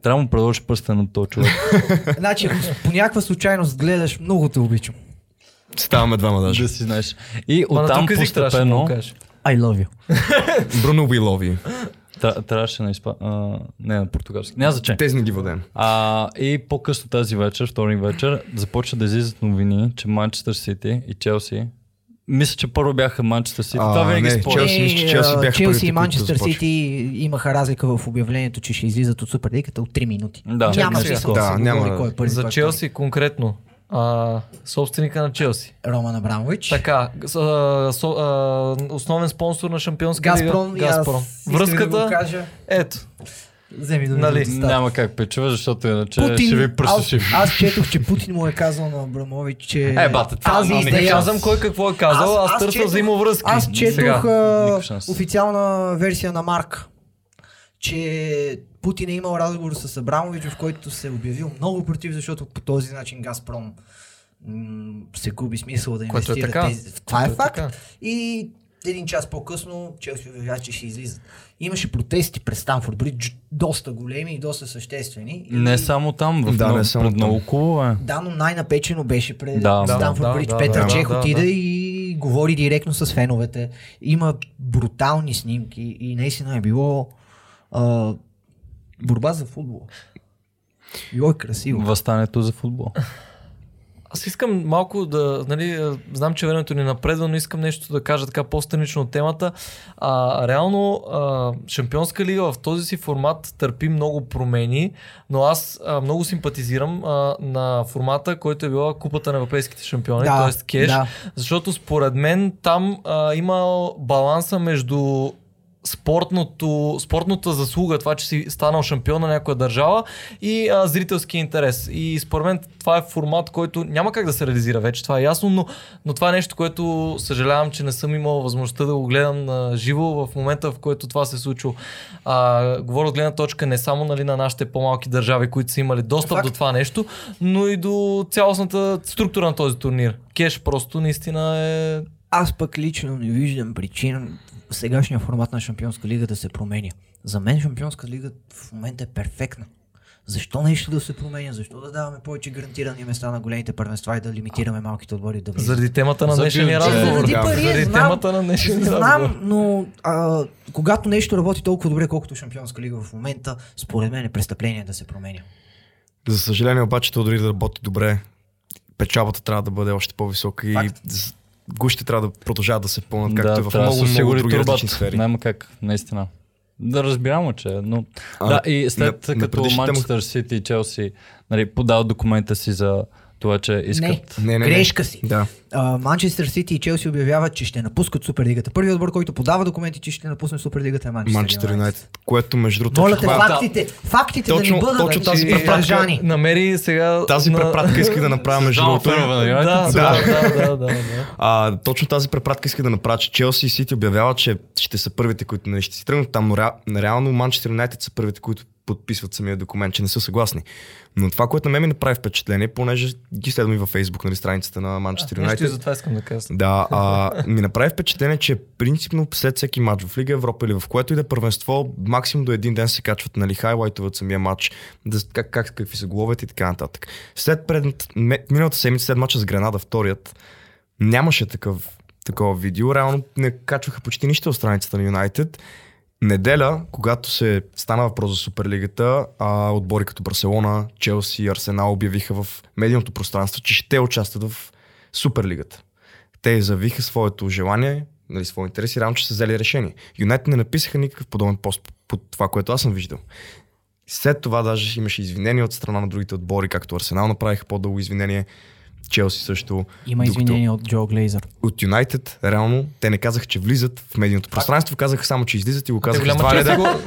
Трябва да му предложиш пръстен на този човек. [LAUGHS] Значи, ако по някаква случайност гледаш, много те обичам. Ставаме двама даже. да си знаеш. И оттам постепенно... кажеш. I love you. [LAUGHS] Бруно We Love You. Тра- Трябваше на изпа... а, Не, на португалски. Няма значение. Тези не ги водем. А, и по-късно тази вечер, вторник вечер, започва да излизат новини, че Манчестър Сити и Челси мисля, че първо бяха Манчестър Сити. Това винаги споря. Челси, мисля, че Челси бяха Челси и Манчестър. Сити имаха разлика в обявлението, че ще излизат от Суперлигата от 3 минути. Да, няма смисъл да, Да, няма кой е първи. За кой е Челси конкретно. А, собственика на Челси. Роман Абрамович. Така, а, со, а, основен спонсор на Шампионска Газпром. лига. Газпром. исках Да Връзката, го кажа. ето. Вземи да Нали? нали? Няма как печува, защото иначе Путин, ще ви аз, пресушим. аз четох, че Путин му е казал на Абрамович, че Е, бата, тази ама Не казвам кой какво е казал, аз, аз търся четох- взаимовръзки. Аз четох Сега. а, официална версия на Марк, че Путин е имал разговор с Абрамович, в който се е обявил много против, защото по този начин Газпром м- се губи смисъл да е инвестира така. тези. Това е е факт. така. И един час по-късно Челси обявява, че ще излизат. Имаше протести през Станфорд Бридж, доста големи и доста съществени. Не И- само там, в Да, много, не само пред много клубове. Да, но най-напечено беше пред Да, Станфорд да, Бридж. да, Петър да, Чех да, отиде да. и говори директно с феновете. Има брутални снимки и наистина е било а, борба за футбол. Било е красиво. Възстането за футбол. Аз искам малко да, нали, знам, че времето ни напредва, но искам нещо да кажа така по-странично от темата. А, реално, а, Шампионска лига в този си формат търпи много промени, но аз а, много симпатизирам а, на формата, който е била Купата на европейските шампиони, Да, т.е. кеш, да. защото според мен там а, има баланса между спортното, спортната заслуга, това, че си станал шампион на някоя държава и а, зрителски интерес. И според мен това е формат, който няма как да се реализира вече, това е ясно, но, но това е нещо, което съжалявам, че не съм имал възможността да го гледам на живо в момента, в който това се е случило. А, говоря от гледна точка не само нали, на нашите по-малки държави, които са имали достъп Факт. до това нещо, но и до цялостната структура на този турнир. Кеш просто наистина е Аз пък лично не виждам причина сегашния формат на Шампионска лига да се променя. За мен Шампионска лига в момента е перфектна. Защо нещо да се променя? Защо да даваме повече гарантирани места на големите първенства и да лимитираме малките отбори да влизат? заради темата на днешния разговор. Заради пари, Заради знам, темата на днешния разговор. Знам, но а, когато нещо работи толкова добре, колкото Шампионска лига в момента, според мен е престъпление да се променя. За съжаление обаче, то дори да работи добре, печалбата трябва да бъде още по-висока и Факт. з- гущите трябва да продължават да се пълнат, както е в трябва да много, много други турбата. различни сфери. Няма как, наистина. Да разбирам, че, но... А, да, и след на- като Манчестър Сити и Челси нали, подават документа си за това, че искат... Не, не, не. Грешка си. Да. Манчестър Сити и Челси обявяват, че ще напускат Суперлигата. Първият отбор, който подава документи, че ще напусне Суперлигата е Манчестър Юнайтед, което между другото... Моля те, това- фактите, фактите Точно- да ни бъдат точно тази значи, препратка-. Намери сега... Тази на... препратка исках да направя между другото. Да, да, да, да, да, да. А, точно тази препратка иска да направя, че Челси и Сити обявяват, че ще са първите, които нали, ще си тръгнат там, но ре, реално Манчестър Юнайтед са първите, които подписват самия документ, че не са съгласни. Но това, което на мен ми направи впечатление, понеже ги следвам и във Фейсбук, нали, страницата на Манчестър Юнайтед. за това искам да кажа. Да, а, ми направи впечатление, че принципно след всеки матч в Лига Европа или в което и да е първенство, максимум до един ден се качват нали, хайлайтове от самия матч, да, как, как, какви са головете и така нататък. След пред, миналата седмица, след матча с Гренада, вторият, нямаше такъв, такова видео. Реално не качваха почти нищо от страницата на Юнайтед. Неделя, когато се стана въпрос за Суперлигата, а, отбори като Барселона, Челси и Арсенал обявиха в медийното пространство, че ще участват в Суперлигата. Те завиха своето желание, нали, свои интереси, рано че са взели решение. Юнайтед не написаха никакъв подобен пост под това, което аз съм виждал. След това даже имаше извинения от страна на другите отбори, както Арсенал направиха по-дълго извинение, Челси също. Има Докато- извинения от Джо Глейзър. От Юнайтед, реално, те не казаха, че влизат в медийното пространство, казаха само, че излизат и го казаха два реда.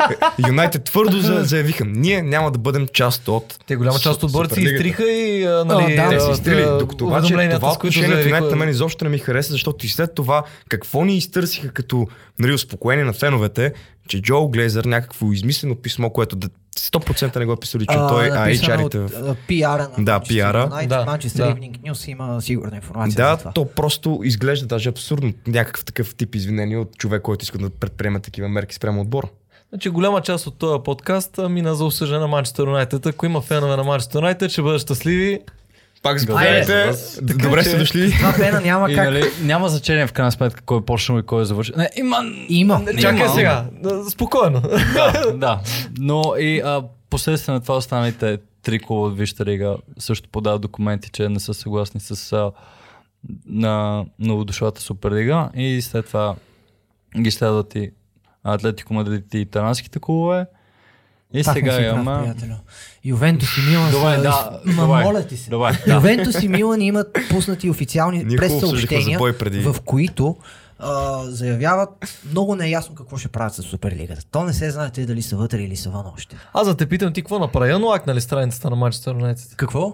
Юнайтед твърдо за- заявиха, ние няма да бъдем част от Те голяма част от се Суперлигата. изтриха и а, нали, А, да. Те се а, изтрили, докато обаче това отношение от Юнайтед на мен изобщо не ми хареса, защото и след това какво ни изтърсиха като нали, успокоение на феновете, че Джо Глейзър някакво измислено писмо, което да 100% не го е писал че той, а написано HR-ите от, в... PR-а на Да, PR-а. Да, Manchester да. Evening News има сигурна информация за Да, това. то просто изглежда даже абсурдно някакъв такъв тип извинение от човек, който иска да предприеме такива мерки спрямо отбора. Значи голяма част от този подкаст мина за осъждане на Манчестър Юнайтед. Ако има фенове на Манчестър Юнайтед, ще бъдат щастливи. Пак заповядайте. Добре сте дошли. Това пена няма [LAUGHS] И, как. нали, няма значение в крайна сметка кой е почнал и кой е завършил. Не, има. Има. Чакай има. сега, спокойно. да, [LAUGHS] да. Но и а, последствие на това останалите три клуба от Висшата лига също подават документи, че не са съгласни с а, на новодошлата Суперлига и след това ги следват и Атлетико Мадрид и италянските клубове. И Пак сега имаме... Ювентус и Милан Добре, са... да, Ма, добре. моля ти се. Добре, да. Ювентус и Милан имат пуснати официални преди. в които а, заявяват много неясно какво ще правят с Суперлигата. То не се знаете дали са вътре или са вън още. Аз да те питам ти какво направи? Яно лакна ли страницата на Манчестър Юнайтед? Какво?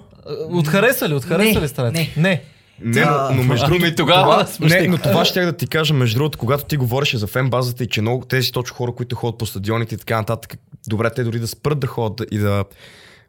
Отхареса ли? Отхареса Не, ли страницата? не. не. Не, но, но между Ами другото, тогава това, не, но това ще да ти кажа, между другото, когато ти говореше за фен базата и че много тези точно хора, които ходят по стадионите и така нататък, добре, те дори да спрат да ходят и да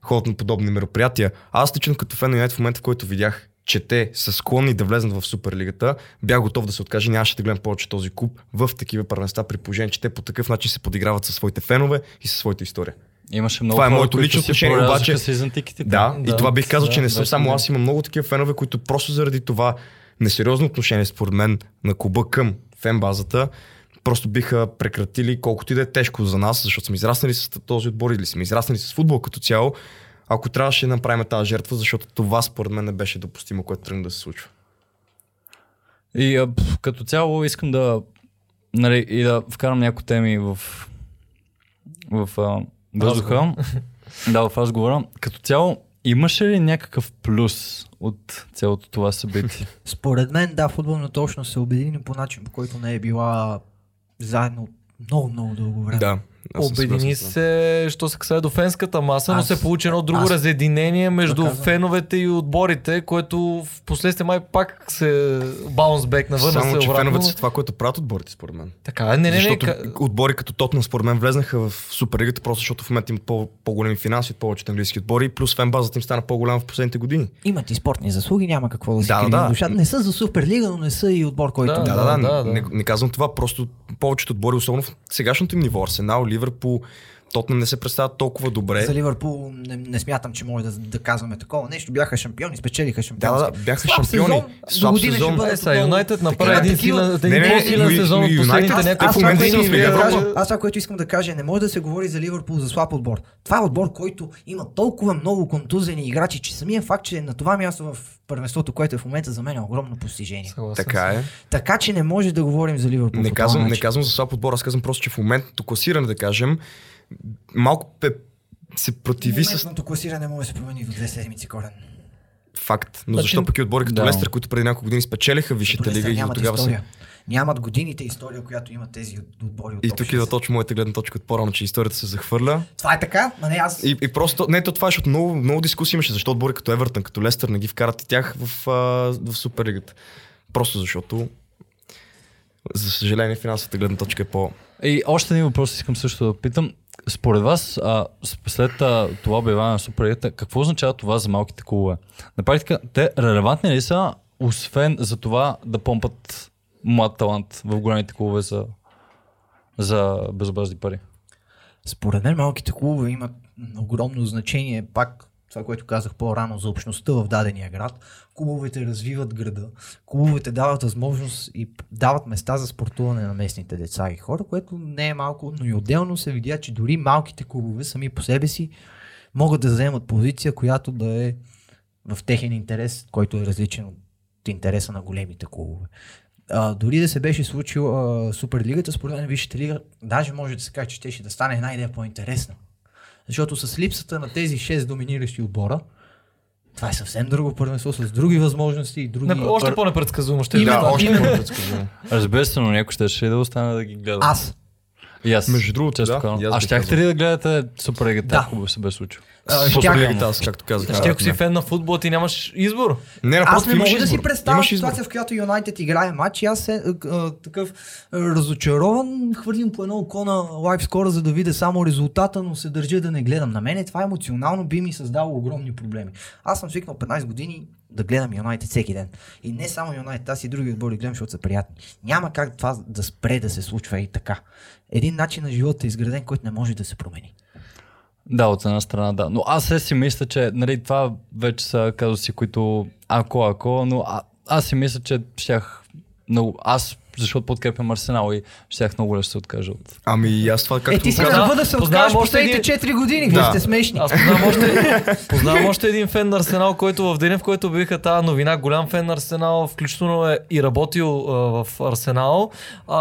ходят на подобни мероприятия. Аз лично като фен на в момента, в който видях, че те са склонни да влезнат в Суперлигата, бях готов да се откажа, нямаше да гледам повече този клуб в такива първенства, при положение, че те по такъв начин се подиграват със своите фенове и със своята история. Имаше много Това е моето лично отношение, обаче- тикетите. Да, Да, и това бих казал, да, че не съм само аз, има много такива фенове, които просто заради това несериозно отношение, според мен, на клуба към фен базата, просто биха прекратили колкото и да е тежко за нас, защото сме израснали с този отбор или сме израснали с футбол като цяло, ако трябваше да направим тази жертва, защото това според мен не беше допустимо, което тръгна да се случва. И а, като цяло искам да, нали, и да вкарам някои теми в, в а, въздуха. да, в разговора. [LAUGHS] Като цяло, имаше ли някакъв плюс от цялото това събитие? [LAUGHS] Според мен, да, футболната общност се обедини по начин, по който не е била заедно много, много дълго време. Да. Обедини се, що се касае до фенската маса, но Аз- се получи едно друго аз- разединение между Да феновете и отборите, което в последствие май пак се баунсбек навърна Само, се че обратно. феновете са това, което правят отборите, според мен. Така, е, не, не, не, защото ка- отбори като Тотнам според мен влезнаха в Суперлигата, просто защото в момента имат по- по-големи финанси от повечето английски отбори, плюс фен базата им стана по-голяма в последните години. Имат и спортни заслуги, няма какво да си Да, крием да. душата. Не са за Суперлига, но не са и отбор, който... Да, Да, да, да, да, не, не, казвам това, просто повечето отбори, особено в сегашното им ниво, Арсенал, Ливърпул, Тотнам не се представят толкова добре. За Ливърпул не, не смятам, че може да, да казваме такова нещо. Бяха шампиони, спечелиха Да, шампионски. да, да, бяха Слаб шампиони. сезон, Слаб година ще сезон. бъдат Е, отново- Юнайтед направи един силен, Не, не, сезон от последните няколко аз момента години. са това, което искам да кажа, не може да се говори за Ливърпул за слаб отбор. Това е отбор, който има толкова много контузени играчи, че самия факт, че е на това място в първенството, което е в момента за мен е огромно постижение. Съгласен Така е. Така че не може да говорим за Ливърпул. Не казвам, не казвам за слаб отбор, аз казвам просто, че в моментното класиране, да кажем, малко пе, се противи с Моментното класиране може да се промени до две седмици корен. факт. Но Значи- защо пък и отбори като Да. Лестър, които преди няколко години спечелиха Висшата лига и нямат от тогава са... история. Нямат годините история, която имат тези от- отбори от И тук 6. идва точно моята гледна точка от по-рано, че историята се захвърля. Това е така, но не аз. И, и просто, не то това, е, защото много, много дискусии имаше, защо отбори като Евертън, като Лестър не ги вкарат и тях в, а, в Суперлигата. Просто защото, за съжаление, финансовата гледна точка е по... И още един въпрос искам също да питам. Според вас, а, след а, това обявяване на Суперлигата, какво означава това за малките клубове? На практика, те релевантни ли са, освен за това да помпат млад талант в големите клубове за, за безобразни пари? Според мен малките клубове имат огромно значение, пак това, което казах по-рано за общността в дадения град. Клубовете развиват града, клубовете дават възможност и дават места за спортуване на местните деца и хора, което не е малко, но и отделно се видя, че дори малките клубове сами по себе си могат да заемат позиция, която да е в техен интерес, който е различен от интереса на големите клубове. А, дори да се беше случил Суперлигата, според мен Висшата лига, даже може да се каже, че ще да стане една идея по-интересна. Защото с липсата на тези 6 доминиращи отбора, това е съвсем друго първенство, с други възможности и други... Не, още по-непредсказуемо ще Именно, да, още именно. по-предсказуемо. Разбира се, но някой ще, ще да остане да ги гледа. Аз. И аз. Между другото, често да, аз А щяхте ли да гледате Суперлигата, Да. ако се бе случило? Щях. Аз, както казах. Ще ако си фен на футбол, ти нямаш избор. Не, Аз не мога да си представя ситуация, в която Юнайтед играе матч и аз а, такъв разочарован, хвърлим по едно око на лайв скора, за да видя само резултата, но се държа да не гледам. На мене това емоционално би ми създало огромни проблеми. Аз съм свикнал 15 години да гледам Юнайтед всеки ден. И не само Юнайтед, аз и други отбори гледам, защото са приятни. Няма как това да спре да се случва и така. Един начин на живота е изграден, който не може да се промени. Да, от една страна, да. Но аз се си мисля, че нали, това вече са казуси, които ако, ако, но а, аз си мисля, че щях много, аз защото подкрепям Арсенал и щях много лесно се откажа от... Ами и аз това, както Е, ти си казах, да се откажеш последните един- 4 години. Да. Вие сте смешни. Аз познавам още, [LAUGHS] познавам още един фен на Арсенал, който в деня, в който бяха тази новина, голям фен на Арсенал, включително е и работил а, в Арсенал, а,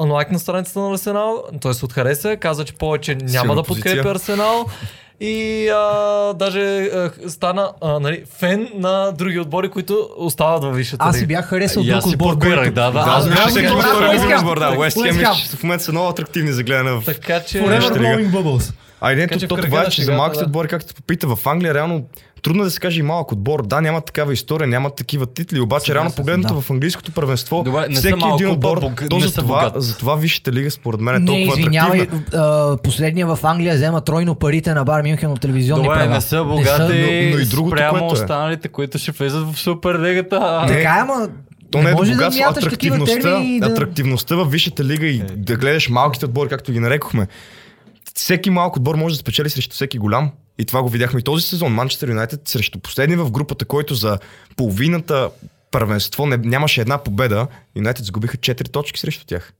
лайк на страницата на Арсенал, т.е. от хареса, каза, че повече няма Силна да позиция. подкрепя Арсенал. [LAUGHS] И а, даже а, стана а, нали, фен на други отбори, които остават във висшата Аз си бях харесал друг отбор, който... да, да. Аз мисля, че избор, да. Уест West Ham. в момента са много атрактивни за гледане в Така че... Forever blowing bubbles. А и не, то, това е, че за малките да. отбори, както те попита, в Англия реално трудно е да се каже и малък отбор. Да, няма такава история, няма такива титли, обаче реално погледнато да. в английското първенство, Добре, не са всеки малко един отбор, бог- то не за са това, за това висшата лига според мен е Не, толкова извинявай, атрактивна. а, последния в Англия взема тройно парите на Бар Мюнхен от телевизионни Добре, права. не са Не богати, но- но и другото, спрямо което е. останалите, които ще влезат в Суперлигата. Не, Така, ама То не, е може до да богатство, мяташ такива атрактивността, да... атрактивността в висшата лига и да гледаш малките отбори, както ги нарекохме. Всеки малък отбор може да спечели срещу всеки голям. И това го видяхме и този сезон. Манчестър Юнайтед срещу последния в групата, който за половината първенство не, нямаше една победа. Юнайтед загубиха 4 точки срещу тях.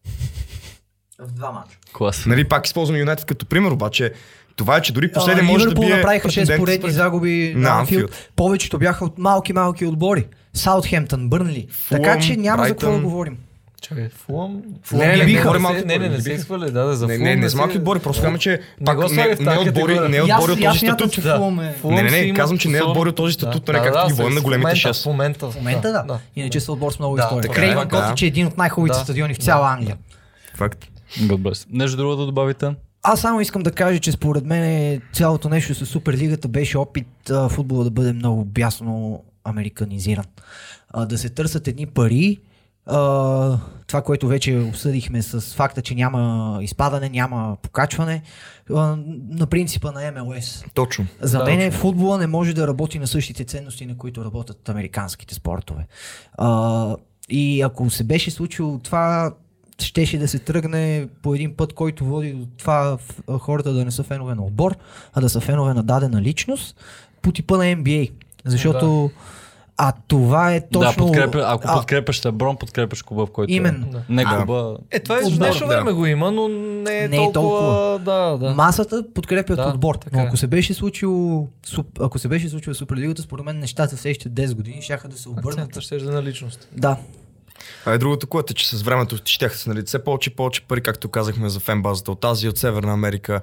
В два мача. Клас. Нали, пак използвам Юнайтед като пример, обаче това е, че дори последния може да бие направиха 6 претендент поредни загуби на на Анфилд. Повечето бяха от малки-малки отбори. Саутхемптън, Бърнли. Така Фулъм, че няма за какво да Брайтън. говорим. Чакай, Фулъм? Не, не, не, биха. говорим Не, малки не, не, не се изхвърля, да, да, за Не, не, не с малки отбори, просто казвам, че Не пак не, не, отбори, не отбори от и аз този статут. е... Не, не, не, казвам, че не е отбори от този статут, нали, както ги в водим на големите момента, шест. В момента. В момента да. Иначе са отбор с много история. Крейвън е, Коти, да. че е един от най-хубавите стадиони в цяла Англия. Факт. God bless. Нещо друго да добавите? Аз само искам да кажа, че според мен цялото нещо с Суперлигата беше опит футбола да бъде много бясно американизиран. Да се търсят едни пари, това, което вече обсъдихме с факта, че няма изпадане, няма покачване, на принципа на МЛС. Точно. За Да, мен футбола не може да работи на същите ценности, на които работят американските спортове. А, и ако се беше случило това, щеше да се тръгне по един път, който води до това в- хората да не са фенове на отбор, а да са фенове на дадена личност, по типа на NBA. Защото а това е точно... да, подкрепя, ако а, подкрепяш Леброн, подкрепяш клуба, в който Именно. е. Да. Не клуба. Е, това Отбор, днешно да. време го има, но не е, Не е толкова... Да, да. Масата подкрепят Да, отбор. така Но е. ако се беше случило, суп- ако се беше случило Суперлигата, според мен нещата в следващите 10 години ще да се обърнат. Акцентът ще е на личност. Да, А и другото, което е, че с времето ще се нали, все повече и повече пари, както казахме за фенбазата от Азия, от Северна Америка.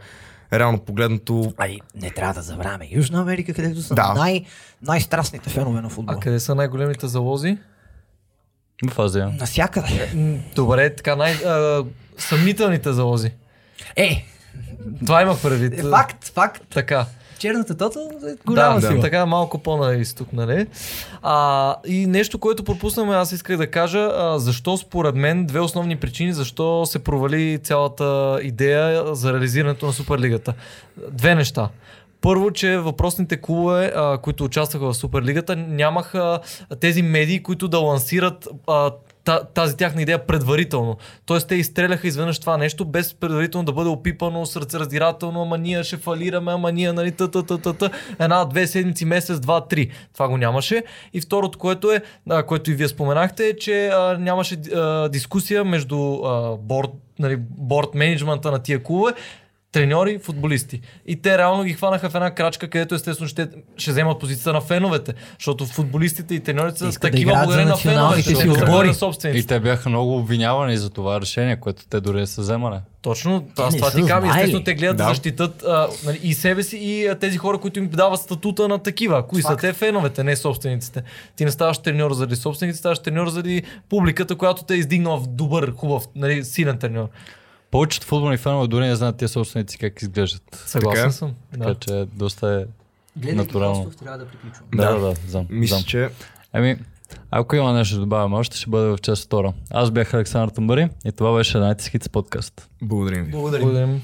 Реално погледнато, Ай, не трябва да забравяме. Южна Америка, където са Да. най- най-страстните фенове на футбола. А къде са най-големите залози? В Азия. Насякъде. Добре, така най... а, съмнителните залози. Е, Това имах предвид. е факт, факт. Така. Черната тота е голяма да, сила. така малко по-на изток, нали? А, и нещо, което пропуснахме, аз исках да кажа, а, защо според мен, две основни причини, защо се провали цялата идея за реализирането на Суперлигата. Две неща. Първо, че въпросните клубове, а, които участваха в Суперлигата, нямаха тези медии, които да лансират а, тази тяхна идея предварително. Тоест те изстреляха изведнъж това нещо, без предварително да бъде опипано сърцераздирателно, ама ние ще фалираме, ама ние, нали, та, та, та, та, та. една, две седмици, месец, два, три. Това го нямаше. И второто, което е, което и вие споменахте, е, че а, нямаше а, дискусия между а, борд, нали, борд менеджмента на тия клубове, треньори, футболисти. И те реално ги хванаха в една крачка, където естествено ще, ще вземат позицията на феновете. Защото футболистите и треньорите са Искат да такива благодарение за на феновете. си са отбори. на И те бяха много обвинявани за това решение, което те дори не са вземали. Точно, аз не това са ти казвам. Естествено, те гледат да, Да. защитат а, нали, и себе си, и а, тези хора, които им дават статута на такива. Кои са Факт. те феновете, не собствениците. Ти не ставаш треньор заради собствениците, ставаш треньор заради публиката, която те е издигнала в добър, хубав, нали, силен треньор. Повечето футболни фенове дори не знаят тия собственици как изглеждат. Съгласен Така е. съм. Така Да. че доста е... Гледайки Натурално. Костов, трябва да приключвам. Да, Да. да, знам. мисля, знам. че Еми, ако има нещо да добавим още, ще бъде в част втора. Аз бях Александър Тамбари и това беше Hits подкаст. благодарим ви. Благодарим.